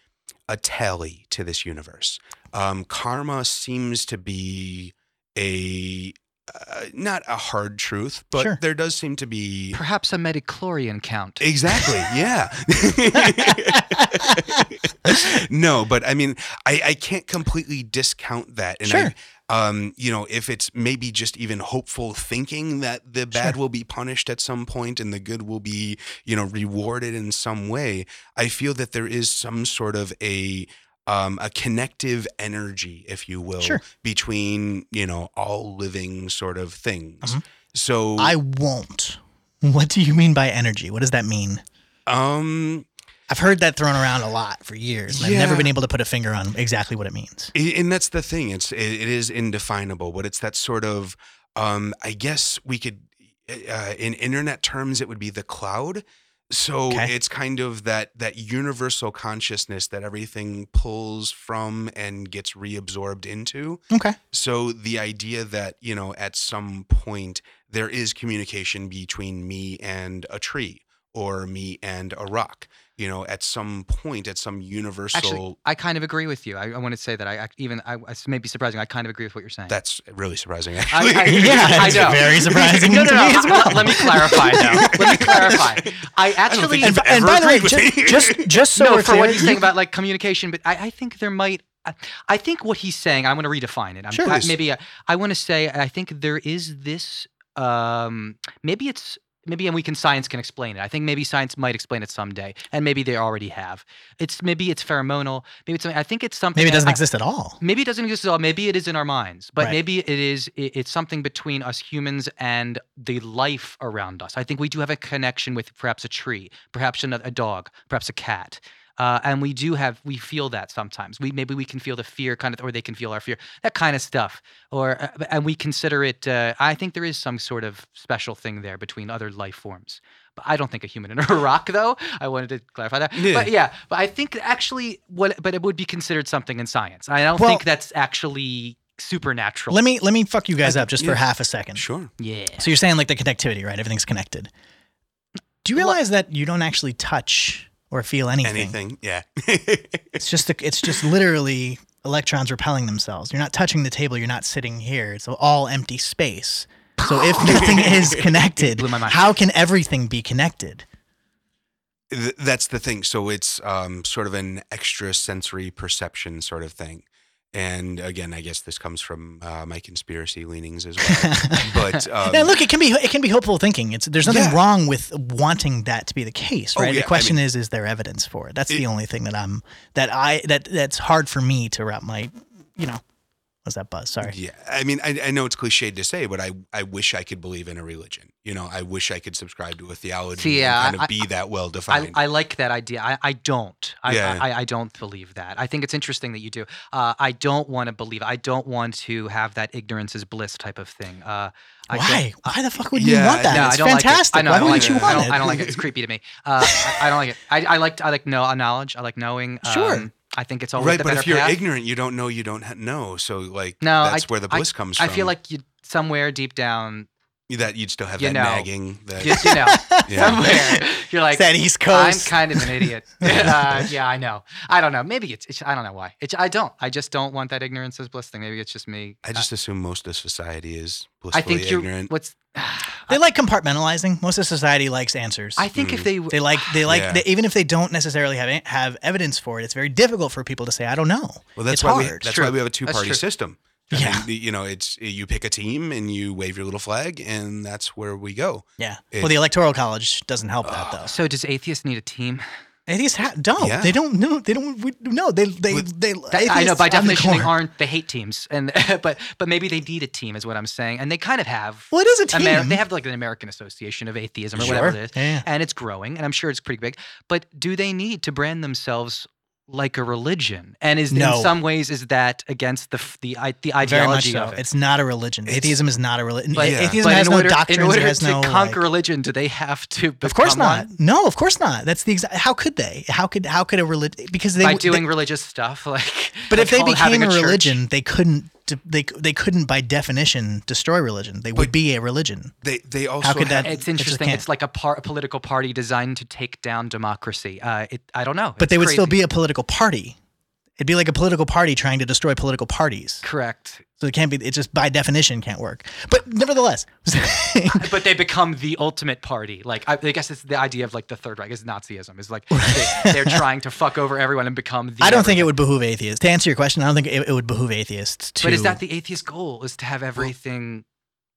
a tally to this universe. um, karma seems to be a uh, not a hard truth, but Sure. there does seem to be Perhaps a midichlorian count. Exactly. Yeah. no, but I mean, I, I can't completely discount that. And Sure. I, um, you know, if it's maybe just even hopeful thinking that the bad Sure. will be punished at some point and the good will be, you know, rewarded in some way, I feel that there is some sort of a um, a connective energy, if you will, Sure. between you know all living sort of things. Mhm. So I won't. What do you mean by energy? What does that mean? um I've heard that thrown around a lot for years, and I've never been able to put a finger on exactly what it means. And that's the thing it's it, it is indefinable but it's that sort of um i guess we could uh, in internet terms it would be the cloud so Okay. it's kind of that that universal consciousness that everything pulls from and gets reabsorbed into Okay. so the idea that you know at some point there is communication between me and a tree or me and a rock you know at some point at some universal Actually, I kind of agree with you. I, I want to say that I, I even I, may be surprising. I kind of agree with what you're saying. That's really surprising, actually. I- Yeah, I know. very surprising no, no, to no. me as well. Let me clarify, though. Let me clarify. I actually, think And, you've and ever by the way, just, just just so no, for clear, what he's saying about like communication, but I, I think there might. I- I think what he's saying. I want to redefine it. I'm, Sure. I, maybe uh, I want to say I think there is this. Um, maybe it's maybe and we can science can explain it. I think maybe science might explain it someday, and maybe they already have. It's maybe it's pheromonal. Maybe it's. Something I think it's something. maybe it doesn't I- exist at all. Maybe it doesn't exist at all. Maybe it is in our minds, but Right. maybe it is. it- It's something between us humans and the life around us. I think we do have a connection with perhaps a tree, perhaps another, a dog, perhaps a cat, uh, and we do have. We feel that sometimes. We maybe we can feel the fear, kind of, or they can feel our fear, that kind of stuff. Or uh, and we consider it. Uh, I think there is some sort of special thing there between other life forms. But I don't think a human and a rock, though. I wanted to clarify that. Yeah. But yeah, but I think actually what, but it would be considered something in science. I don't Well- think that's actually supernatural. Let me let me fuck you guys up just yeah. for half a second. Sure. yeah. So you're saying like the connectivity, right? Everything's connected. Do you Well- realize that you don't actually touch or feel anything? Anything. Yeah. It's just a, it's just literally electrons repelling themselves. You're not touching the table. You're not sitting here. It's all empty space. So if nothing is connected, Blew my mind. how can everything be connected? Th- That's the thing. So it's um, sort of an extra sensory perception sort of thing. And again, I guess this comes from uh, my conspiracy leanings as well. but um, now, look, it can be it can be hopeful thinking. It's there's nothing Yeah. wrong with wanting that to be the case, Oh, right? yeah, the I question mean- is, is there evidence for it? That's It- the only thing that I'm that I that that's hard for me to wrap my, you know, what's that buzz? Sorry. Yeah, I mean, I, I know it's cliched to say, but I, I wish I could believe in a religion. You know, I wish I could subscribe to a theology See, yeah, and kind I- of be that well defined. I like that idea. I, I don't. I, Yeah. I, I don't believe that. I think it's interesting that you do. Uh, I don't want to believe. I don't want to have that ignorance is bliss type of thing. Uh, I don't- Why? Why the fuck would you want that? No, it's I don't fantastic. like it. I know, Why I don't wouldn't like you it. want I don't, it? I don't like it. It's creepy to me. Uh, I, I don't like it. I, I like I like know knowledge. I like knowing. Sure. I think it's always right, the but if you're path. ignorant, you don't know you don't ha- know. So, like, No, that's I- where the bliss comes from. I feel like you somewhere deep down, that you'd still have you that know, nagging. That, you, you know, Yeah. somewhere you're like, It's that East Coast. I'm kind of an idiot. uh, yeah, I know. I don't know. Maybe it's, it's I don't know why. It's, I don't. I just don't want that ignorance as bliss thing. Maybe it's just me. I just assume most of society is I blissfully think you're. ignorant. What's? They like compartmentalizing. Most of society likes answers. I think if mm. they. they like they like Yeah. they, even if they don't necessarily have have evidence for it, it's very difficult for people to say I don't know. Well, that's it's why we hard. that's True. why we have a two party true. system. I Yeah. mean, the- you know, it's you pick a team and you wave your little flag, and that's where we go. yeah. It- well, the electoral college doesn't help that though. so does atheists need a team? Atheists ha- don't. Yeah. They don't. know. they don't. We, no, they they With- they. That- I know by on the definition they aren't. They hate teams, and but but maybe they need a team, is what I'm saying, and they kind of have. Well, it is a team. Amer- they have like an American Association of Atheism or Sure. whatever it is, Yeah. and it's growing, and I'm sure it's pretty big. But do they need to brand themselves like a religion? And is No. in some ways is that against the the the ideology so. of it? It's not a religion. It's- Atheism is not a religion. But- Yeah. Atheism but has no order, doctrines. in order to no conquer like- religion, do they have to? Of course not. one? No, of course not. That's the exact. How could they? How could how could a religion? Because they by they- doing religious stuff, like. But like if they became a, church. religion, they couldn't. They they couldn't by definition destroy religion. They would be a religion. They they also could have- that- It's interesting. can't. It's like a, par- a political party designed to take down democracy. Uh, it, I don't know. But It's they would still be a political party. It'd be like a political party trying to destroy political parties. Correct. So it can't be. It just by definition can't work. But nevertheless, but they become the ultimate party. Like I, I guess it's the idea of like the third Reich is Nazism. Is like they, are trying to fuck over everyone and become the. I don't think it would behoove atheists. To answer your question, I don't think it, it would behoove atheists to. But is that the atheist goal? Is to have everything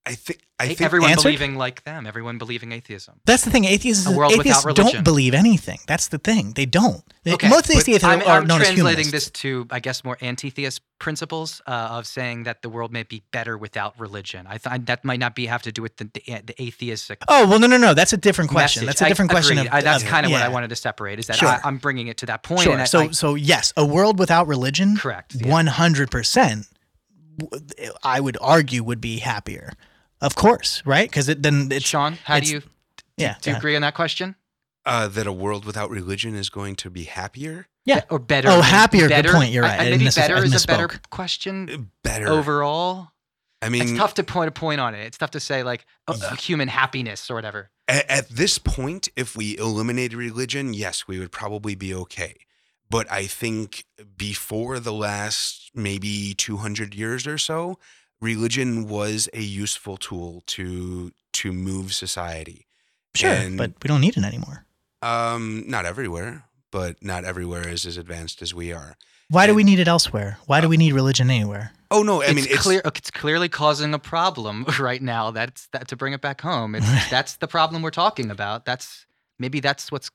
I think I think everyone Answered? believing like them, everyone believing atheism. That's the thing. Atheists, atheists don't believe anything. That's the thing. They don't. They- Okay, Most atheists I'm, are I'm known translating this to, I guess, more anti-theist principles uh, of saying that the world may be better without religion. I thought that might not be have to do with the the, the atheistic. Oh well, no, no, no. That's a different question. message. That's a different I, question. Of, I, that's of- kind of what I wanted to separate. Is that Sure. I, I'm bringing it to that point. Sure. So, I- so yes, a world without religion, correct. one hundred percent. I would argue would be happier. Of course, right? Because it then it's Sean, how do you yeah. do you agree on that question? uh, that a world without religion is going to be happier, Yeah. Or better? Oh, maybe happier, good Better, point, you're right. I, I maybe misses- better I is a better question better. overall. I mean, it's tough to point a point on it. It's tough to say like uh, Ye- human happiness or whatever. at, at this point, if we eliminated religion, yes, we would probably be okay. But I think before the last maybe 200 years or so, religion was a useful tool to to move society. Sure, And- but we don't need it anymore. Um, not everywhere, but not everywhere is as advanced as we are. Why do we need it elsewhere? Why do we need religion anywhere? Oh no, I it's mean it's clear. It's clearly causing a problem right now. That's that to bring it back home. It's, that's the problem we're talking about. That's maybe that's what's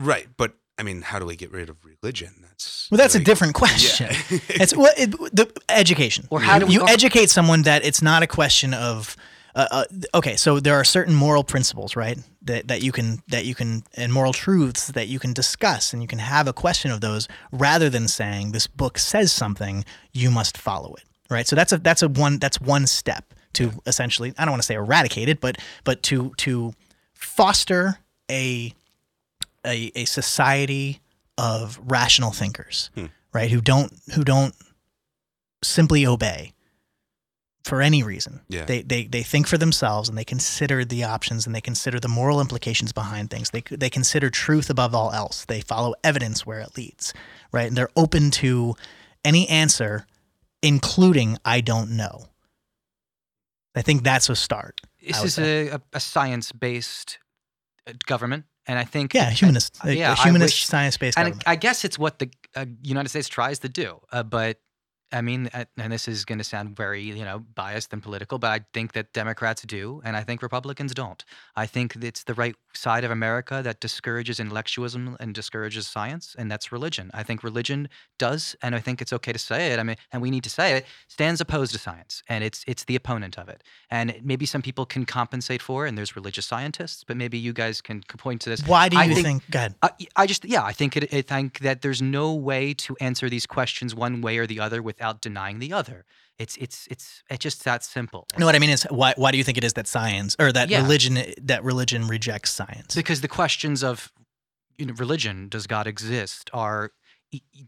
right, but I mean, how do we get rid of religion? That's Well, that's a like- different question. Yeah. It's what it, the education. Or how do we you go- educate someone that it's not a question of uh, uh, okay, so there are certain moral principles, right? That that you can that you can and moral truths that you can discuss and you can have a question of those rather than saying this book says something, you must follow it, right? So that's a that's a one that's one step to essentially I don't want to say eradicate it, but but to to foster a a, a society of rational thinkers, Hmm. right? Who don't who don't simply obey for any reason. Yeah. They, they they think for themselves and they consider the options and they consider the moral implications behind things. They they consider truth above all else. They follow evidence where it leads, right? And they're open to any answer, including I don't know. I think that's a start. This is a, a, a science based government, and I think Yeah, humanist, a, yeah, a I humanist science based and government. I guess it's what the uh, United States tries to do. Uh, but I mean, and this is going to sound very, you know, biased and political, but I think that Democrats do, and I think Republicans don't. I think it's the right side of America that discourages intellectualism and discourages science, and that's religion. I think religion does, and I think it's okay to say it. I mean, and we need to say it stands opposed to science, and it's it's the opponent of it. And maybe some people can compensate for, it, and there's religious scientists, but maybe you guys can, point to this. Why do I you think- think, Go ahead. Y- I just, yeah, I think it, I think that there's no way to answer these questions one way or the other without denying the other. It's, it's, it's, it's just that simple. No, what I mean is, why why do you think it is that science or that Yeah. religion that religion rejects science? Because the questions of you know, religion, does God exist, are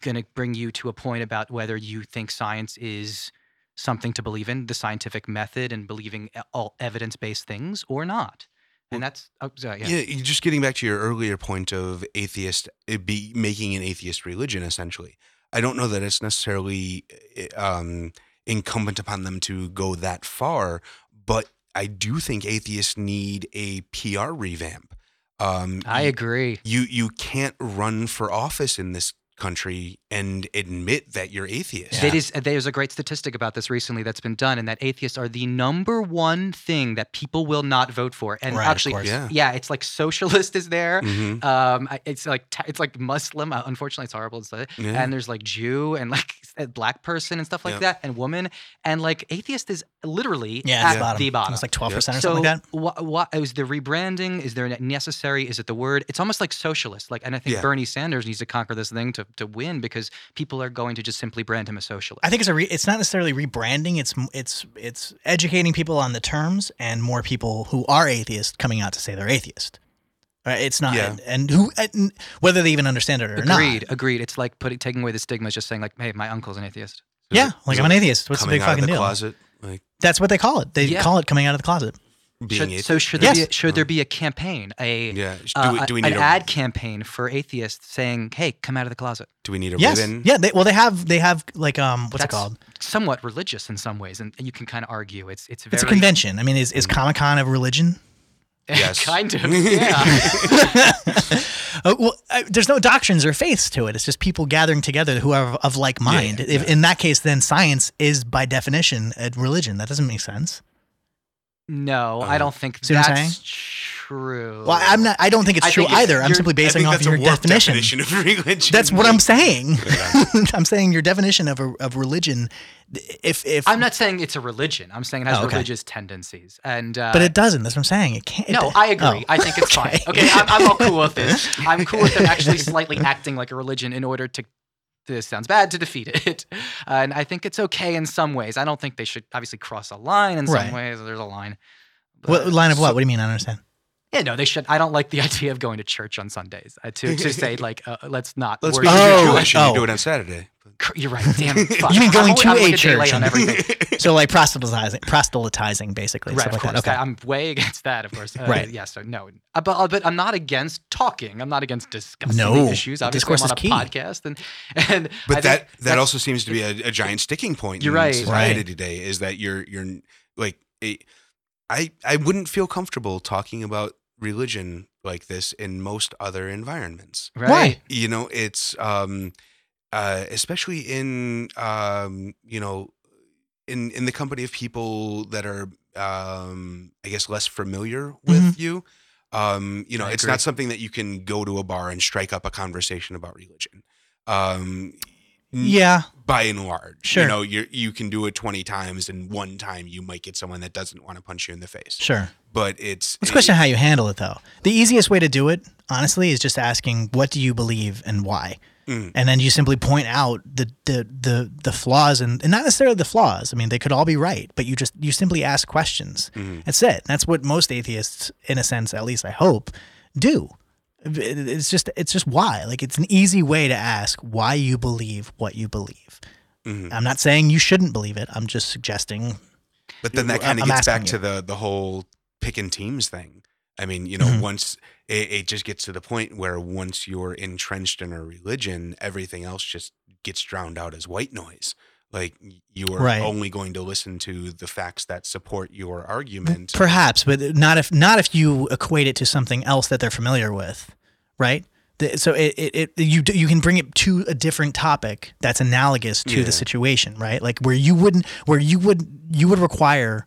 going to bring you to a point about whether you think science is something to believe in, the scientific method, and believing all evidence-based things, or not. And that's, oh, sorry, yeah. Yeah, just getting back to your earlier point of atheist it be making an atheist religion essentially. I don't know that it's necessarily eh, um, incumbent upon them to go that far, but I do think atheists need a PR revamp. Um, I agree. You you can't run for office in this country and admit that you're atheist. It is. There's a great statistic about this recently that's been done, and that atheists are the number one thing that people will not vote for. And Right, actually. Yeah. yeah, it's like socialist is there. Mhm. Um, it's like it's like Muslim. uh, Unfortunately, it's horrible to say. Yeah. And there's like Jew and like black person and stuff like Yeah. that, and woman, and like atheist is literally yeah, at it's bottom. the bottom. It's like twelve percent or so something like that. what, what is the rebranding? Is there necessary? Is it the word? It's almost like socialist. Like, and I think Yeah. Bernie Sanders needs to conquer this thing to, to win because people are going to just simply brand him a socialist. I think it's a re- it's not necessarily rebranding. It's it's it's educating people on the terms and more people who are atheists coming out to say they're atheist. Right? It's not Yeah. and who and whether they even understand it or Agreed, not. agreed. agreed. It's like putting taking away the stigma, is just saying like, hey, my uncle's an atheist. Yeah, like I'm an atheist. What's the coming big out of fucking the deal? closet. Like That's what they call it. They Yeah. call it coming out of the closet. being Should, so should there Yes. be a, should there be a campaign, a Yeah. Do, uh, we, do we an a ad campaign for atheists saying, "Hey, come out of the closet"? Do we need a Yes. ribbon? Yeah. They, well, they have they have like um what's That's it called? Somewhat religious in some ways, and you can kind of argue it's it's very It's a convention. I mean, is is Comic Con a religion? Yes. kind of. Yeah. Uh, well, uh, there's no doctrines or faiths to it. It's just people gathering together who are of like mind. yeah, if, yeah. In that case, then science is by definition a religion. That doesn't make sense. no, I don't think that's true. Well, I'm not. I don't think it's I true think either. I'm simply basing off your warped definition. of religion. That's what I'm saying. Right I'm saying your definition of a, of religion. If if I'm not saying it's a religion. I'm saying it has Oh, okay. religious tendencies, and uh, but it doesn't. That's what I'm saying. It can't. it No, I agree. oh, I think it's fine. Okay, I'm, I'm all cool with this. I'm cool with them actually slightly acting like a religion in order to. This sounds bad to defeat it, and I think it's okay in some ways. I don't think they should obviously cross a line in some Right. ways. There's a line. What line of what? What do you mean? I don't understand. Yeah, no, they should. I don't like the idea of going to church on Sundays. Uh, to to say like, uh, let's not. Let's worship be Oh, Jewish and oh. you do it on Saturday. You're right. Damn it. Fuck. You mean I'm going to I'm a like day late church on everything. So like proselytizing, proselytizing, basically. Right, of like course. that. Okay. I'm way against that, of course. Uh, Right. Yeah. So no, Uh, but uh, but I'm not against talking. I'm not against discussing No, the issues. the Obviously, discourse I'm on is a key. podcast, and and But think that that also seems to be a, a giant sticking point You're in right. society Right. today. Is that you're you're like a, I I wouldn't feel comfortable talking about religion like this in most other environments. right. Why? You know, it's um uh especially in um you know in in the company of people that are um I guess less familiar with Mhm. you. Um, you know, I it's agree. not something that you can go to a bar and strike up a conversation about religion. Um, n- Yeah. by and large, Sure. you know, you you can do it twenty times, and one time you might get someone that doesn't want to punch you in the face. Sure. But it's It's a question of how you handle it, though. The easiest way to do it, honestly, is just asking, "What do you believe and why?" Mm. And then you simply point out the the the, the flaws and, and not necessarily the flaws. I mean, they could all be right, but you just you simply ask questions. Mhm. That's it. That's what most atheists, in a sense, at least I hope, do. It- It's just it's just why. Like it's an easy way to ask why you believe what you believe. Mhm. I'm not saying you shouldn't believe it. I'm just suggesting. But then that kind of gets back asking to the the whole picking teams thing. I mean, you know, Mhm. once it, it just gets to the point where once you're entrenched in a religion, everything else just gets drowned out as white noise. Like you are Right. only going to listen to the facts that support your argument. Perhaps, but not if not if you equate it to something else that they're familiar with, right? The- So it, it, it you you can bring it to a different topic that's analogous to Yeah. the situation, right? Like where you wouldn't where you would you would require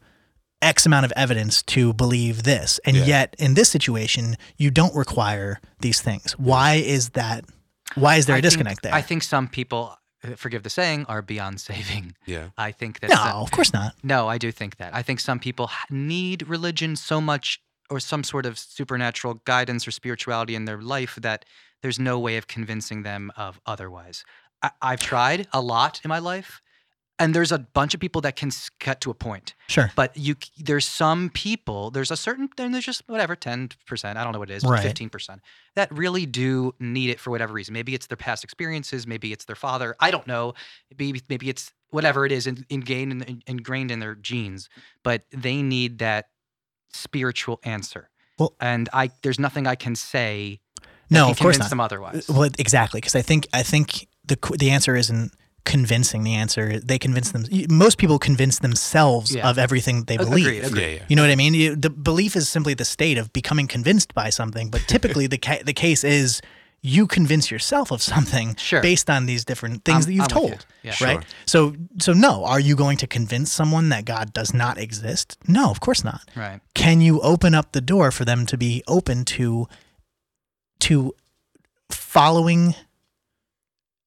X amount of evidence to believe this, and Yeah. yet in this situation you don't require these things. Why is that? Why is there a I think- disconnect there? I think some people, uh, forgive the saying, are beyond saving. Yeah. I think that no, some- of course not. No, I do think that. I think some people need religion so much or some sort of supernatural guidance or spirituality in their life that there's no way of convincing them of otherwise. I- I've tried a lot in my life, and there's a bunch of people that can cut to a point. Sure. But you, there's some people. There's a certain. Then there's just whatever, ten percent. I don't know what it is, Right. fifteen percent that really do need it for whatever reason. Maybe it's their past experiences. Maybe it's their father. I don't know. Maybe maybe it's whatever it is in, ingrained in, in- ingrained in their genes. But they need that spiritual answer. Well- and I there's nothing I can say. that No, can of course convince not. them otherwise. Well, exactly, because I think I think the the answer isn't convincing. The answer they convince them. Most people convince themselves Yeah. of everything they believe. agreed, agreed. Yeah, yeah. You know what I mean? You- The belief is simply the state of becoming convinced by something. But typically, the ca- the case is you convince yourself of something Sure. based on these different things I'm- that you've I'm with you. told. Yeah. Right. So so no, are you going to convince someone that God does not exist? No, of course not Right. can you open up the door for them to be open to to following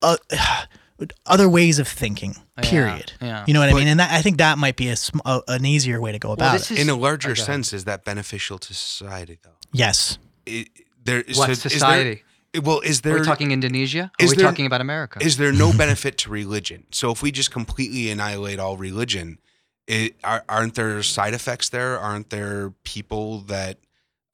uh, other ways of thinking period Yeah. you know what i mean and that, i think that might be a, a an easier way to go Well, about this it is In a larger Oh, go ahead. sense, is that beneficial to society though? yes It, there, what so is society? Well, is Are there we talking Indonesia? Or is are we there- talking about America? is there no benefit to religion? So if we just completely annihilate all religion, it, are, aren't there side effects there? Aren't there people that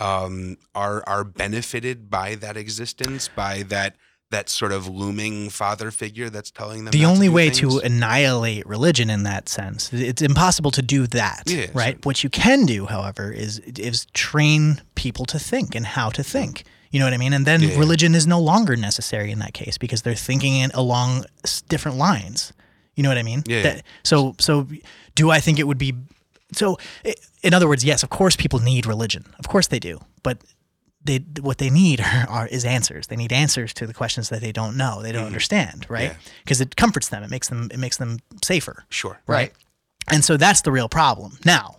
um, are are benefited by that existence, by that that sort of looming father figure that's telling them the not only do way things? to annihilate religion in that sense it's impossible to do that Yeah, right certainly. what you can do however is is train people to think and how to think you know what i mean and then Yeah, yeah. religion is no longer necessary in that case because they're thinking in along different lines you know what i mean Yeah, That- so so do i think it would be so in other words yes of course people need religion of course they do but they what they need are, are is answers. They need answers to the questions that they don't know, they don't mm-hmm. understand, right? Yeah. Because it comforts them, it makes them it makes them safer, Sure. right? And so that's the real problem. Now,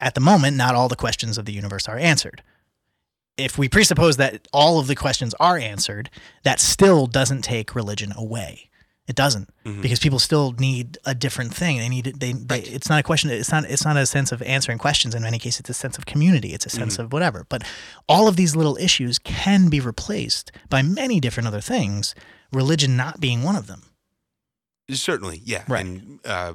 at the moment, not all the questions of the universe are answered. If we presuppose that all of the questions are answered, that still doesn't take religion away. It doesn't Mhm. because people still need a different thing. They need they, they it's not a question. It's not it's not a sense of answering questions. In many cases, it's a sense of community. It's a sense of whatever. But all of these little issues can be replaced by many different other things. Religion not being one of them. Certainly, yeah. Right. And uh,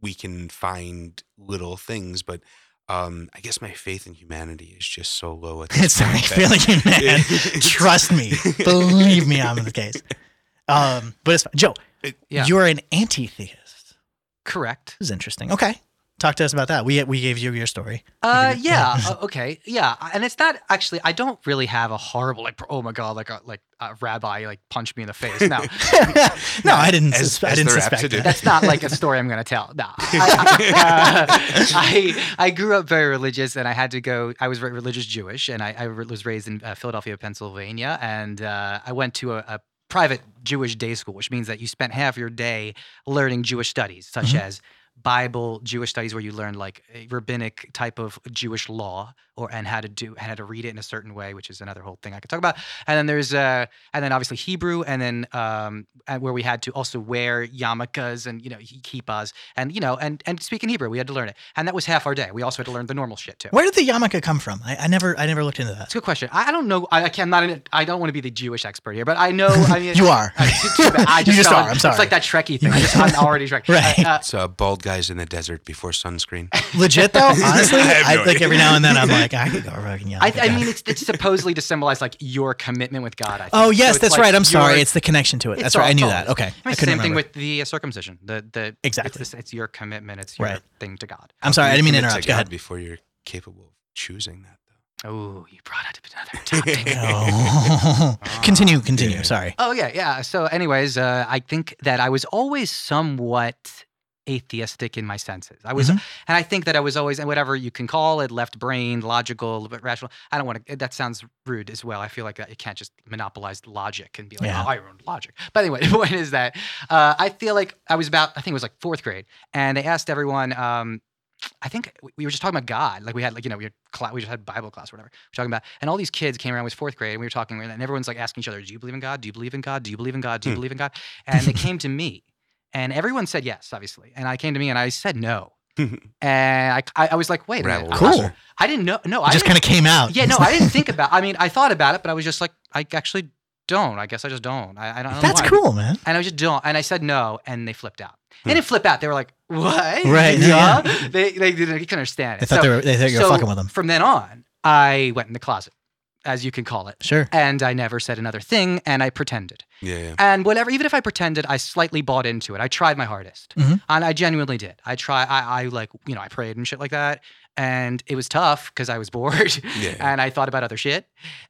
we can find little things, but um, I guess my faith in humanity is just so low at this It's point. I that- feel like you, man. Trust me, believe me, I'm in the case. Um, but it's Joe. Yeah. You're an anti-theist. Correct. This is interesting. Okay, talk to us about that. We we gave you your story. Uh, did- yeah. uh, okay. Yeah. And it's not actually. I don't really have a horrible like. Oh my god! Like a like a rabbi like punched me in the face. No, no, I didn't. As- suspe- I didn't they're apt suspect that. that's not like a story I'm gonna tell. No. I, I, I, I grew up very religious, and I had to go. I was very religious Jewish, and I, I was raised in uh, Philadelphia, Pennsylvania, and uh, I went to a, a private Jewish day school, which means that you spent half your day learning Jewish studies, such Mhm. as Bible Jewish studies, where you learn like a rabbinic type of Jewish law, or and how to do and how to read it in a certain way, which is another whole thing I could talk about. And then there's uh, and then obviously Hebrew, and then um, where we had to also wear yarmulkes and you know kippahs, and you know and and speak in Hebrew, we had to learn it, and that was half our day. We also had to learn the normal shit too. Where did the yarmulke come from? I, I never I never looked into that. That's a good question. I, I don't know. I, I can't. I'm not. In, I don't want to be the Jewish expert here, but I know. I mean, You are. I, too bad. I You just are. I'm sorry. It's like that Trekkie thing. I just, I'm already Shrek. Right. Uh, It's uh, bald guys in the desert before sunscreen. Legit though, honestly, I have I, no like every now and then I'm like I could go fucking I, yarmulke. I mean, it's, it's supposedly to symbolize like your commitment with God. I think. oh yes, it's that's like right. I'm your- sorry. It's the connection to it. That's right. I all- knew all- that. Okay, I mean, I it's same thing with the uh, circumcision. The the Exactly. It's, it's your commitment. It's your Right. thing to God. I'm sorry. I didn't mean to interrupt. to Go ahead. Before you're capable of choosing that, though. Oh, you brought up another topic. Oh. continue. Continue. Yeah. Sorry. Oh yeah, yeah. So, anyways, uh, I think that I was always somewhat atheistic in my senses. I was, Mhm. and I think that I was always, and whatever you can call it, left-brained, logical, a little bit rational. I don't want to. That sounds rude as well. I feel like uh, you can't just monopolize logic and be like, Yeah. "Oh, I own logic." But anyway, the point is that uh, I feel like I was about, I think it was like fourth grade, and they asked everyone. Um, I think we- we were just talking about God. Like we had like you know we had cla we just had Bible class or whatever. We were talking about, and all these kids came around. It was fourth grade, and we were talking, and everyone's like asking each other, "Do you believe in God? Do you believe in God? Do you believe in God? Do you Hmm. believe in God?" And they came to me, and everyone said yes, obviously. And I came to me, and I said no, and I I, was like, "Wait a minute, I- Cool. I didn't know. No, I just kind of came out. yeah, no, I didn't think about. I mean, I thought about it, but I was just like, I actually don't. I guess I just don't. I, I don't. know That's why. cool, man. And I just don't. And I said no, and they flipped out. They hmm. didn't flip out. They were like, "What? Right, Yeah." yeah. They they didn't they couldn't understand it. They thought So- they were. They thought you were so fucking with them. From then on, I went in the closet, as you can call it, Sure. and I never said another thing, and I pretended. Yeah, yeah. And whatever, even if I pretended, I slightly bought into it. I tried my hardest, Mhm. and I genuinely did. I try. I, I like you know I prayed and shit like that, and it was tough because I was bored, Yeah. and I thought about other shit.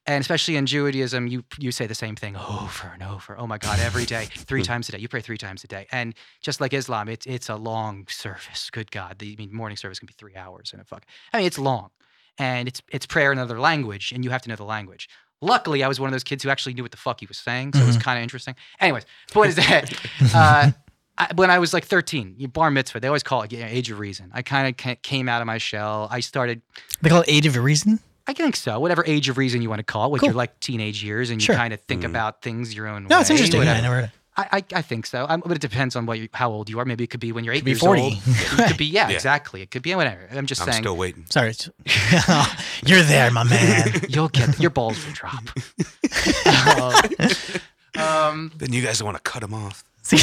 And especially in Judaism, you you say the same thing over and over. Oh my God, every day, three times a day. You pray three times a day, and just like Islam, it's it's a long service. Good God, the I mean, morning service can be three hours, and a fuck. I mean, it's long, and it's it's prayer in another language, and you have to know the language. Luckily, I was one of those kids who actually knew what the fuck he was saying, so it was kind of interesting. Anyways, point is that uh, I, when I was like 13, you bar mitzvah, they always call it you know, age of reason. I kind of came out of my shell. I started, They call it age of reason. I think so, whatever age of reason you want to call it, with Cool. your like teenage years, and you Sure. kind of think Mm. about things your own way. No, it's interesting. Yeah, I whatever. never heard it. I, I, I think so. Um, but it depends on what you, how old you are. Maybe it could be when you're eight be years 40. old. It could be, yeah, Yeah. exactly. It could be whatever. I'm just saying I'm still waiting. Sorry. You're there, my man. You'll get your balls will drop. um, um, Then you guys want to cut them off. So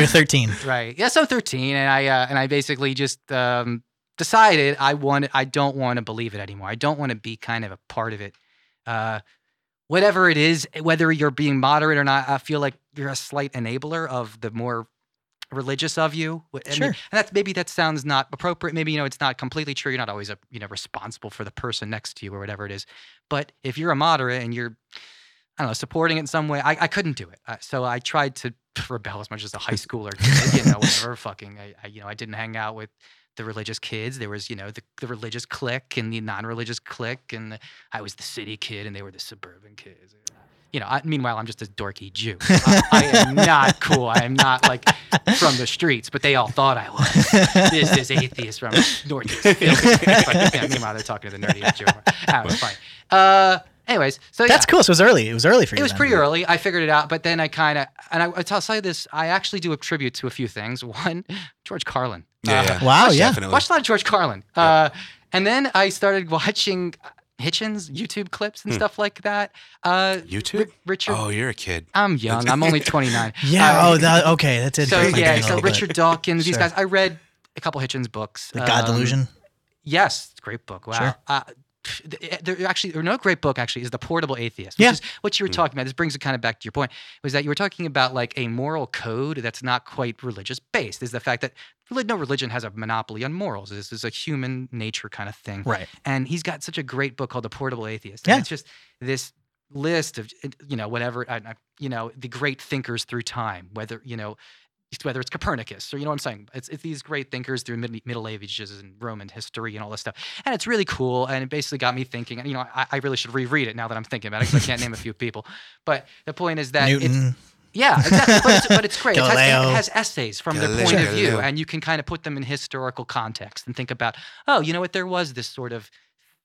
you're 13. Right. Yeah. So 13, and I uh, and I basically just um, decided I want I don't want to believe it anymore. I don't want to be kind of a part of it. Uh, whatever it is, whether you're being moderate or not, I feel like you're a slight enabler of the more religious of you. I mean, Sure. and that's maybe that sounds not appropriate. Maybe you know it's not completely true. You're not always a, you know responsible for the person next to you or whatever it is. But if you're a moderate and you're I don't know, supporting it in some way. I, I couldn't do it, uh, so I tried to rebel as much as a high schooler, did, you know, whatever. Fucking, I, I, you know, I didn't hang out with the religious kids. There was, you know, the, the religious clique and the non-religious clique, and the, I was the city kid, and they were the suburban kids. You know, I, meanwhile, I'm just a dorky Jew. I, I am not cool. I am not like from the streets, but they all thought I was. This is atheist from Northeast. But, yeah, meanwhile, they're talking to the nerdy Jew. That was fine. Uh, anyways, so That's yeah. cool. So it was early. It was early for you. It was then. pretty early. I figured it out, but then I kind of, and I, I'll tell you this: I actually do a tribute to a few things. One, George Carlin. Yeah, Uh, yeah. Wow, Most yeah. Definitely. Watched a lot of George Carlin. Uh, and then I started watching Hitchens YouTube clips and Hmm. stuff like that. Uh, YouTube? Ri- Richard. Oh, you're a kid. I'm young. I'm only 29. Yeah. Uh, oh, that, okay. That's did. so yeah. So. Richard Dawkins. These guys. I read a couple Hitchens books. The God Um, Delusion. Yes, great book. Wow. Sure. Uh, th- there actually, or no great book actually is the Portable Atheist. Which Yeah. is what you were Mm. talking about. This brings it kind of back to your point. Was that you were talking about like a moral code that's not quite religious based? Is the fact that no religion has a monopoly on morals. This is a human nature kind of thing. Right. And he's got such a great book called The Portable Atheist. And Yeah. it's just this list of uh, you know whatever I, I- you know the great thinkers through time. Whether you know it's- whether it's Copernicus or you know what I'm saying. It's, it's these great thinkers through mid- Middle Ages and Roman history and all this stuff, and it's really cool. And it basically got me thinking. And you know, I, I really should reread it now that I'm thinking about it because I can't name a few people. But the point is that it's Newton. yeah, exactly. But it's, but it's great. It has, it has essays from their point of view, and you can kind of put them in historical context and think about, oh, you know what? There was this sort of,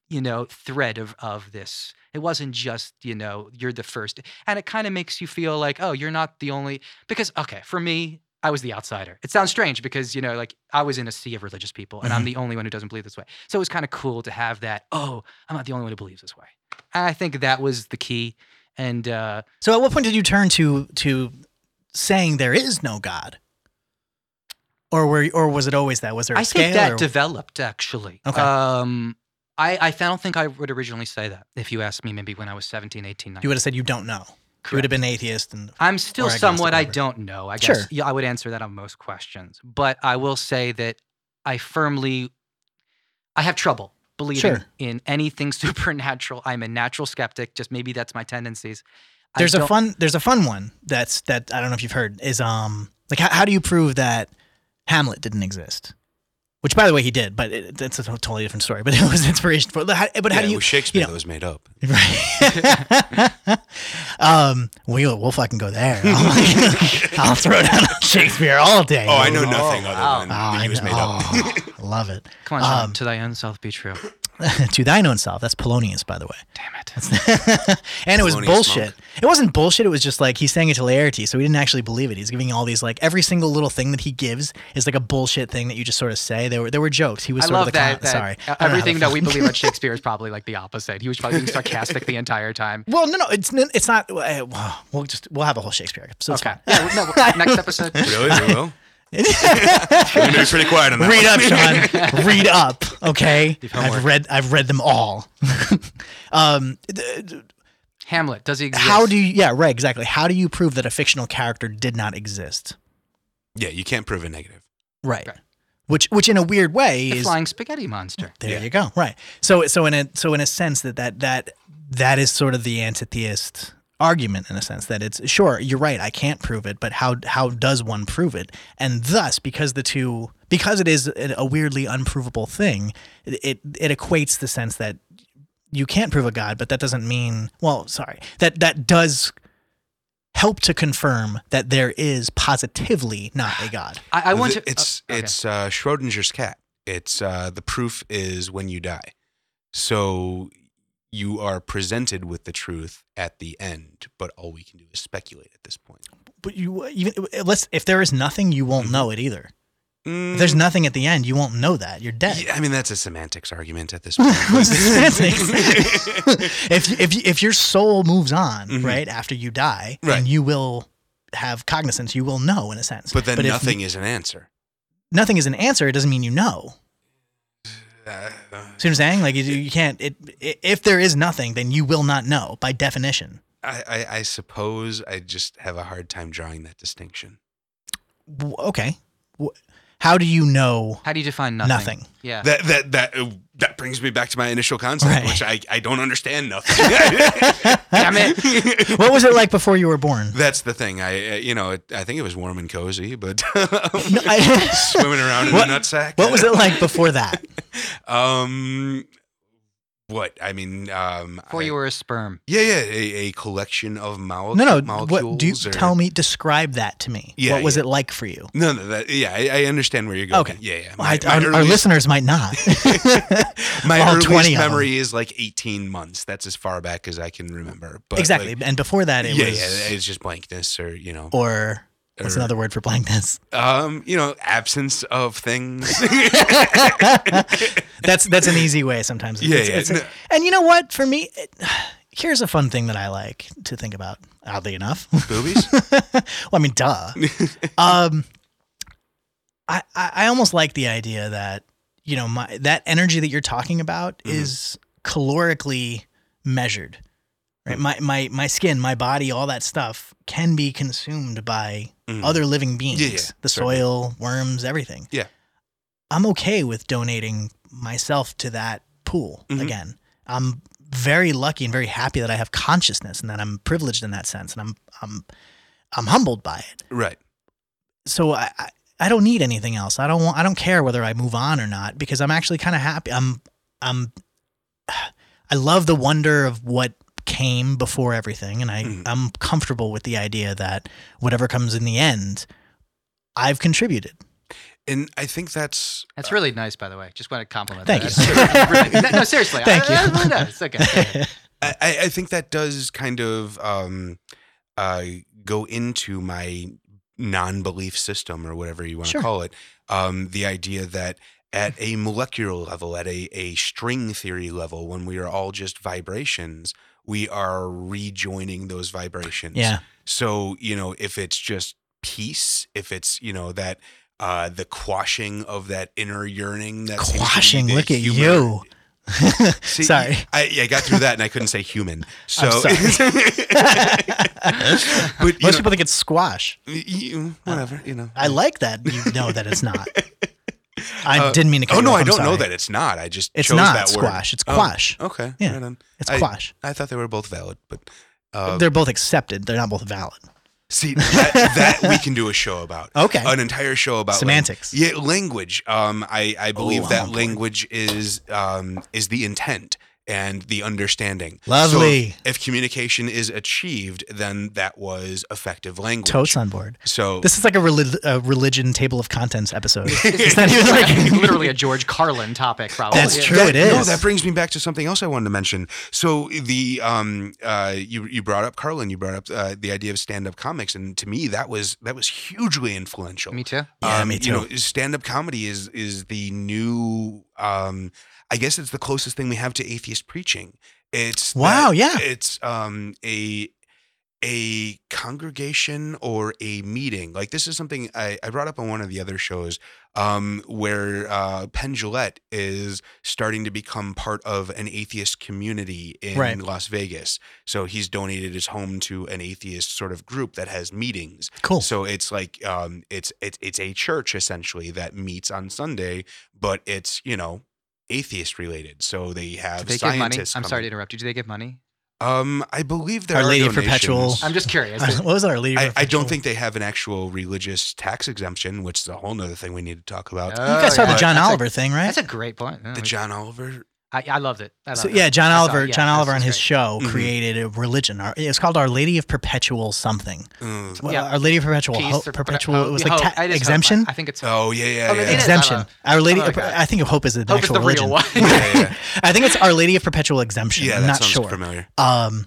you know, thread of of this. It wasn't just, you know, you're the first, and it kind of makes you feel like, oh, you're not the only. Because okay, for me, I was the outsider. It sounds strange because you know, like I was in a sea of religious people, and I'm Mm-hmm. the only one who doesn't believe this way. So it was kind of cool to have that. Oh, I'm not the only one who believes this way. And I think that was the key. And uh, So at what point did you turn to to saying there is no God? Or were or was it always that? Was there a I think that or- developed actually. Okay. Um, I, I don't think I would originally say that if you asked me maybe when I was 17, 18, 19. you would have said you don't know. You would have been atheist and I'm still somewhat I don't know. I Sure. guess yeah, I would answer that on most questions. But I will say that I firmly I have trouble believing Sure. in anything supernatural. I'm a natural skeptic, just maybe that's my tendencies. I there's a fun there's a fun one that's that I don't know if you've heard is um like how, how do you prove that Hamlet didn't exist? Which by the way he did, but it, it's a totally different story. But it was inspiration for. But how, but how yeah, do it you? was Shakespeare know- that was made up. Right. um, we'll we'll fucking go there. I'll, I'll throw down Shakespeare all day. Oh, I know nothing wow. other than Oh, he was made know. up. Oh, love it. Come on, Sean, Um, to thy own self be true. to thine own self. That's Polonius, by the way. Damn it. and it was Polonius bullshit. monk. It wasn't bullshit. It was just like he's saying it to Laertes, so he didn't actually believe it. He's giving all these like every single little thing that he gives is like a bullshit thing that you just sort of say. There were there were jokes. He was I sort love of the that. con- that sorry. uh, I don't know how everything that we believe about Shakespeare is probably like the opposite. He was probably being sarcastic the entire time. Well, no, no, it's it's not. uh, well, We'll just we'll have a whole Shakespeare episode. It's Okay. Yeah, no, next episode. Really? We will? You're going to be pretty quiet on that Read one. up, Sean. Read up. Okay, I've read I've read them all. um, th- th- Hamlet, does he exist? how do you? Yeah, right. Exactly. How do you prove that a fictional character did not exist? Yeah, you can't prove a negative. Right. Right. Which which in a weird way the is flying spaghetti monster? There Yeah. you go. Right. So so in a so in a sense that that that that is sort of the antitheist argument in a sense that it's sure you're right I can't prove it but how how does one prove it and thus because the two because it is a a weirdly unprovable thing it it, it equates the sense that you can't prove a god but that doesn't mean well sorry that that does help to confirm that there is positively not a god I, I want to. It's oh, okay. it's uh, Schrodinger's cat. It's uh, the proof is when you die. So you are presented with the truth at the end, but all we can do is speculate at this point. but you even let's if there is nothing you won't Mhm. know it either Mm, If there's nothing at the end, you won't know that. You're dead. yeah, I mean, that's a semantics argument at this point. Semantics? if if if your soul moves on Mhm. right after you die, Right. then you will have cognizance. You will know in a sense. but then if nothing is an answer. nothing is an answer. It doesn't mean you know. Uh, See what I'm saying? Like you, you can't. It, if there is nothing, then you will not know by definition. I, I, I suppose I just have a hard time drawing that distinction. W- Okay. W- How do you know How do you define nothing? nothing? Yeah. That that that uh, that brings me back to my initial concept, Right. which I, I don't understand nothing. Damn it. What was it like before you were born? That's the thing. I uh, you know it, I think it was warm and cozy, but No, I- swimming around in What- a nutsack. what was it like before that? Um, what I mean, um, Before I- you were a sperm. yeah, yeah, a, a collection of mole- No, no. molecules. What do you or- tell me? Describe that to me. Yeah, what was yeah. it like for you? No, no, that yeah, I, I understand where you're going. Okay. Yeah, yeah. I- My, my our, our listeners might not. my all earliest 20 memory is like 18 months. That's as far back as I can remember. But exactly. like, and before that, it yeah, was yeah, it's just blankness, or you know, or what's or- another word for blankness? um, you know, absence of things. that's that's an easy way sometimes. Yeah, It's- yeah. it's No. and you know what? For me, it, here's a fun thing that I like to think about. Oddly enough, Boobies. well, I mean, duh. um, I, I I almost like the idea that you know my that energy that you're talking about Mhm. is calorically measured. Right, my my my skin, my body, all that stuff can be consumed by Mhm. other living beings. Yeah, yeah, the certainly. soil, worms, everything. Yeah. I'm okay with donating myself to that pool Mhm. again. I'm very lucky and very happy that I have consciousness and that I'm privileged in that sense, and I'm I'm I'm humbled by it. right. So I. I I don't need anything else. I don't want. I don't care whether I move on or not because I'm actually kind of happy. I'm. I'm. I love the wonder of what came before everything, and I. Mhm. I'm comfortable with the idea that whatever comes in the end, I've contributed. And I think that's That's really nice, by the way. Just want to compliment Thank that. you. Really- no, no, seriously. Thank I, you. I really know. It's okay. I, I I think that does kind of um, uh, go into my non-belief system or whatever you want to call it. Um, the idea that at a molecular level, at a, a string theory level, when we are all just vibrations, we are rejoining those vibrations. yeah. So, you know, if it's just peace, if it's, you know, that uh the quashing of that inner yearning that seems to be Quashing, look at human- you. See, Sorry. I, I got through that and I couldn't say human. So, but Most know, people think it's squash. you- whatever, you know. I like that you know that it's not. I Uh, didn't mean to. Cut Oh no, off, I don't know that it's not. I just It's chose not that word. squash. It's Oh, quash. okay, Yeah. right. It's I- quash. I thought they were both valid, but uh, They're both accepted. They're not both valid. see that, that we can do a show about. Okay. an entire show about Semantics. lang- yeah, language. Um, I I believe Oh, that language is um is the intent and the understanding. Lovely. So if communication is achieved, then that was effective language. Toast on board. So This is like a, reli- a religion table of contents episode. It's not even like literally a George Carlin topic, probably. That's true. That- it No, that brings me back to something else I wanted to mention. So the um uh you you brought up Carlin, you brought up uh, the idea of stand up comics, and to me that was that was hugely influential. Me too. Yeah, um, me You know, stand up comedy is is the new um I guess it's the closest thing we have to atheist preaching. It's Wow, that- yeah. It's um a a congregation or a meeting. Like this is something I, I brought up on one of the other shows, um, where uh, Penn Jillette is starting to become part of an atheist community in Right. Las Vegas. So he's donated his home to an atheist sort of group that has meetings. cool. So it's like um, it's it's it's a church essentially that meets on Sunday, but it's you know atheist related. So they Do have they give money? scientists. I'm sorry to interrupt you. Do they give money? Um, I believe there Our are Lady of donations. Perpetual- I'm just curious. what was our leader? I, I don't think they have an actual religious tax exemption, which is a whole nother thing we need to talk about. you guys saw Oh, yeah. the John That's a- Oliver thing, right? That's a great point. Yeah, the we- John Oliver. I, I loved it. I So loved yeah, it. John I saw- Oliver. yeah, John Oliver on his great. show Mhm. created a religion. It's called Our Lady of Perpetual something. Uh, Well, Yeah. Our Lady of Perpetual Peace Hope, Perpetual. oh, it was like ta- It is hope. exemption. I, I think it's oh yeah, yeah, Oh, it yeah. exemption. Our Lady. Oh. I think of Hope is the Hope is the religion. real one. yeah, yeah. I think it's Our Lady of Perpetual Exemption. Yeah, I'm that not sounds sure. familiar. Um,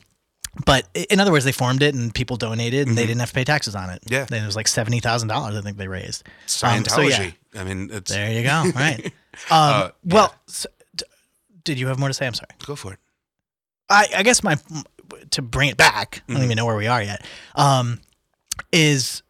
but in other words, they formed it and people donated and they Mhm. didn't have to pay taxes on it. Yeah. Then it was like seventy thousand dollars. I think they raised. Scientology. so yeah. I mean, it's There you go. Right. Um, Uh, well, so, d- did you have more to say? I'm sorry. go for it. I, I guess my to bring it back. I don't Mhm. even know where we are yet. Um, is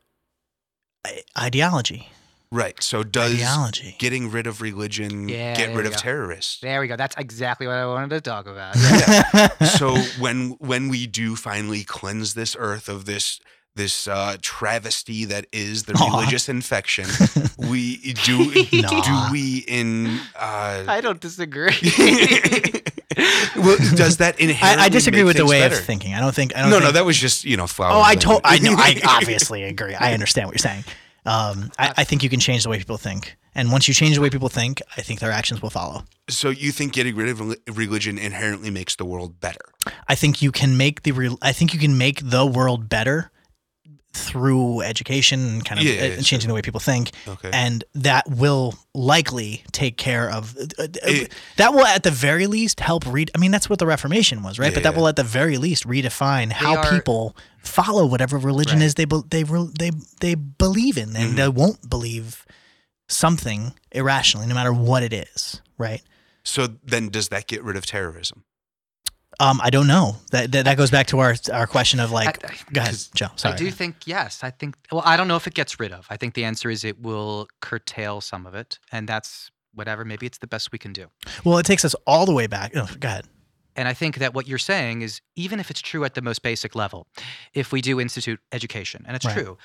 ideology. Right. So does Ideology. getting rid of religion Yeah, get rid of go. terrorists? There we go. That's exactly what I wanted to talk about. so when when we do finally cleanse this earth of this this uh, travesty that is the Aw. religious infection, we do Nah. do we in uh, I don't disagree. well, does that inherently I, I disagree make with the way better? of thinking. I don't think. I don't No, think, no, that was just you know flower. Oh, I told. I know. I obviously agree. I understand what you're saying. Um, I, I think you can change the way people think, and once you change the way people think, I think their actions will follow. so you think getting rid of religion inherently makes the world better? I think you can make the. Real, I think you can make the world better through education and kind of Yeah, yeah, uh, yeah, changing the way people think, Okay. and that will likely take care of. Uh, uh, It- that will, at the very least, help read. I mean, that's what the Reformation was, right? but that Yeah. will, at the very least, redefine how are- people follow whatever religion Right. is they be, they they they believe in, and Mhm. they won't believe something irrationally, no matter what it is, right? So then, does that get rid of terrorism? Um, I don't know. That, that that goes back to our our question of like, I- I- go ahead, Joe. Sorry. I do think yes. I think well, I don't know if it gets rid of. I think the answer is it will curtail some of it, and that's whatever. Maybe it's the best we can do. Well, it takes us all the way back. Oh, go ahead. And I think that what you're saying is even if it's true at the most basic level, if we do institute education, and it's Right. true,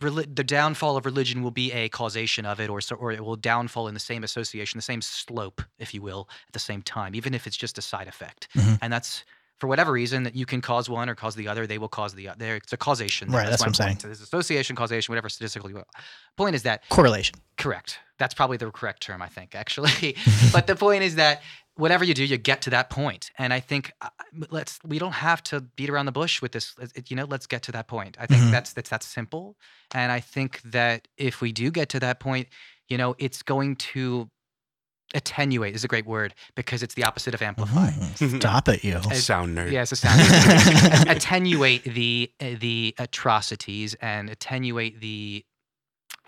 the downfall of religion will be a causation of it, or so, or it will downfall in the same association, the same slope, if you will, at the same time, even if it's just a side effect. Mhm. And that's for whatever reason that you can cause one or cause the other, they will cause the other. It's a causation. Right, that's my what I'm saying. So there's association, causation, whatever statistical you will. Point is that Correlation. Correct. That's probably the correct term, I think, actually. but the point is that whatever you do, you get to that point. And I think uh, let's we don't have to beat around the bush with this. It- You know, let's get to that point. I think Mhm. that's that's that simple. And I think that if we do get to that point, you know, it's going to attenuate is a great word because it's the opposite of amplify. Mhm. Stop it, you. As- Sound nerd. Yeah, it's a sound. attenuate the uh, the atrocities and attenuate the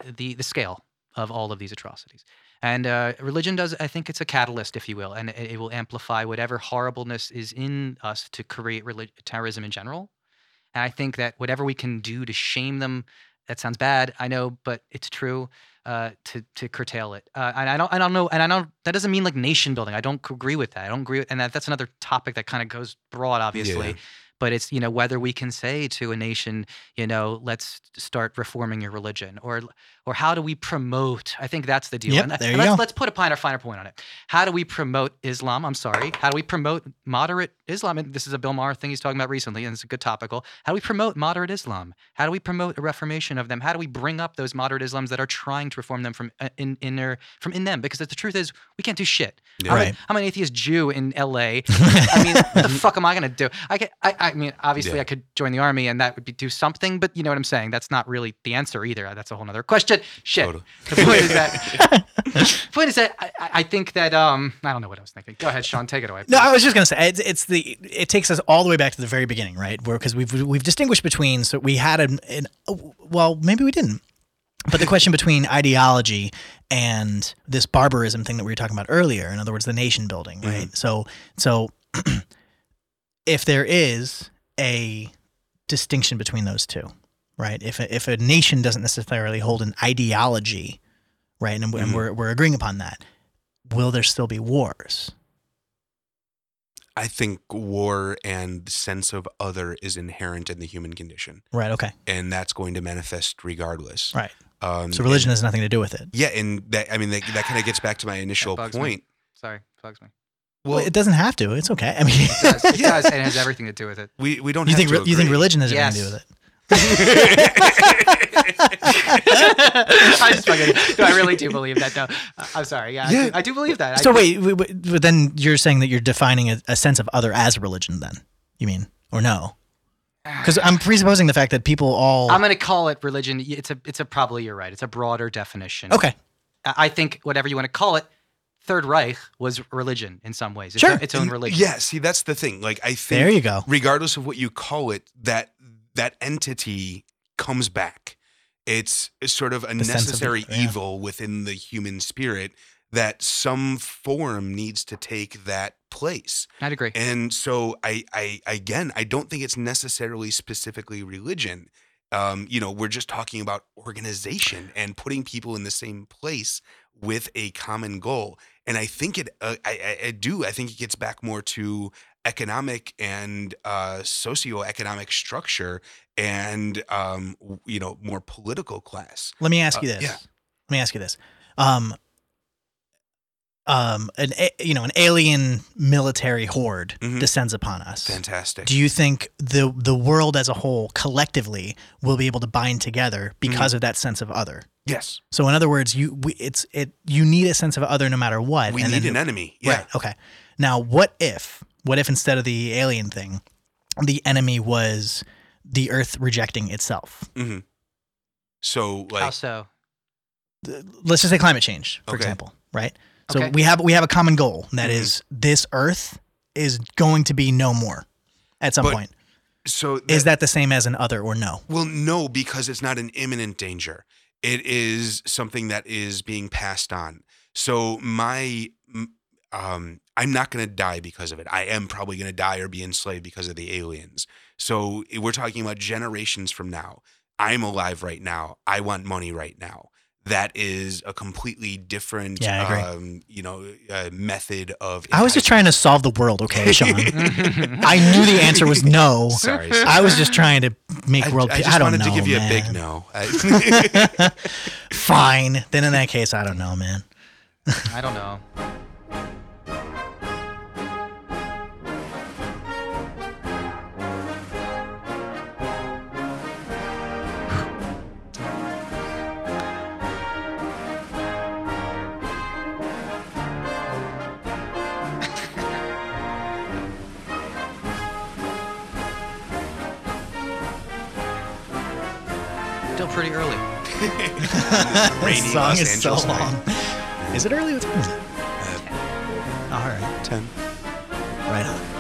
the the scale of all of these atrocities. And uh, religion does, I think, it's a catalyst, if you will, and it, it will amplify whatever horribleness is in us to create relig- terrorism in general. And I think that whatever we can do to shame them, that sounds bad, I know, but it's true. Uh, to to curtail it, uh, and I don't I don't know, and I don't. That doesn't mean like nation building. I don't agree with that. I don't agree, with, and that, that's another topic that kind of goes broad, obviously. Yeah. But it's you know whether we can say to a nation, you know, let's start reforming your religion, or or how do we promote? I think that's the deal. Yep, and there and you let's, go. let's put a finer finer point on it. How do we promote Islam? I'm sorry. How do we promote moderate Islam? And this is a Bill Maher thing he's talking about recently, and it's a good topical. How do we promote moderate Islam? How do we promote a reformation of them? How do we bring up those moderate Islams that are trying to reform them from uh, in in their from in them? Because the truth is, we can't do shit. Yeah. I'm, Right. a, I'm an atheist Jew in L.A. I mean, what the fuck am I gonna do? I get, I, I mean, obviously, Yeah. I could join the army and that would be do something, but you know what I'm saying. That's not really the answer either. That's a whole nother question. Shit. Totally. The point is that. point is that I, I I think that um I don't know what I was thinking. Go ahead, Sean. Take it away. No, I was just gonna say it's, it's the it takes us all the way back to the very beginning, right? Where because we've we've distinguished between so we had an, an well maybe we didn't, but the question between ideology and this barbarism thing that we were talking about earlier, in other words, the nation building, right? So so if there is a distinction between those two, right? If a, if a nation doesn't necessarily hold an ideology, right, and, and Mhm. we're we're agreeing upon that, will there still be wars? I think war and sense of other is inherent in the human condition, Right. Okay. and that's going to manifest regardless. Right. Um, So religion and- has nothing to do with it. yeah, and that I mean that, that kind of gets back to my initial bugs me. point. Sorry, bugs me. Well, it doesn't have to. It's okay. I mean, It does. It Yeah. does, and it has everything to do with it. we we don't you have think to re- you think religion has Yes. anything to do with it? I just fucking, no, I really do believe that. though. I'm sorry. Yeah, I, do, I do believe that. So do- wait, wait, wait, but then you're saying that you're defining a, a sense of other as religion. Then you mean or no? Because I'm presupposing the fact that people all I'm gonna call it religion. It's a, it's a probably you're right. It's a broader definition. okay. I I think whatever you want to call it, Third Reich was religion in some ways. It's Sure. its own religion. Yeah, see that's the thing. Like I think There you go. regardless of what you call it, that that entity comes back. It's, it's sort of a The sense of necessary it, yeah. evil within the human spirit that some form needs to take that place. I'd agree. And so I, I again, I don't think it's necessarily specifically religion. Um, you know, we're just talking about organization and putting people in the same place with a common goal. And I think it, uh, I, I, do, I think it gets back more to economic and uh, socioeconomic structure and, um, you know, more political class. Let me ask Uh, you this. yeah. Let me ask you this. Um, um, an a- you know an alien military horde Mhm. descends upon us. Fantastic. Do you think the the world as a whole collectively will be able to bind together because Mm-hmm. of that sense of other? yes. So in other words, you we, it's it you need a sense of other no matter what. We and need then- an enemy. Yeah. Right. Okay. Now, what if what if instead of the alien thing, the enemy was the Earth rejecting itself? hmm So, How so? let's just say climate change, for Okay. example, right? So Okay. we have we have a common goal and that Mhm. is this Earth is going to be no more at some But point. so Is that the same as an other or no? Well, no, because it's not an imminent danger. It is something that is being passed on. So my, um, I'm not going to die because of it. I am probably going to die or be enslaved because of the aliens. So we're talking about generations from now. I'm alive right now. I want money right now. That is a completely different, Yeah, um, you know, uh, method of. I was just trying to solve the world, okay, Sean. I knew the answer was no. Sorry, sorry. I was just trying to make I, world. I peace. just I don't wanted know, to give you man. a big no. I- Fine. Then in that case, I don't know, man. I don't know. Pretty early. rainy this song Los is so Angeles night. Is it early? What time is it? Uh, All right. 10. Right on. I don't know.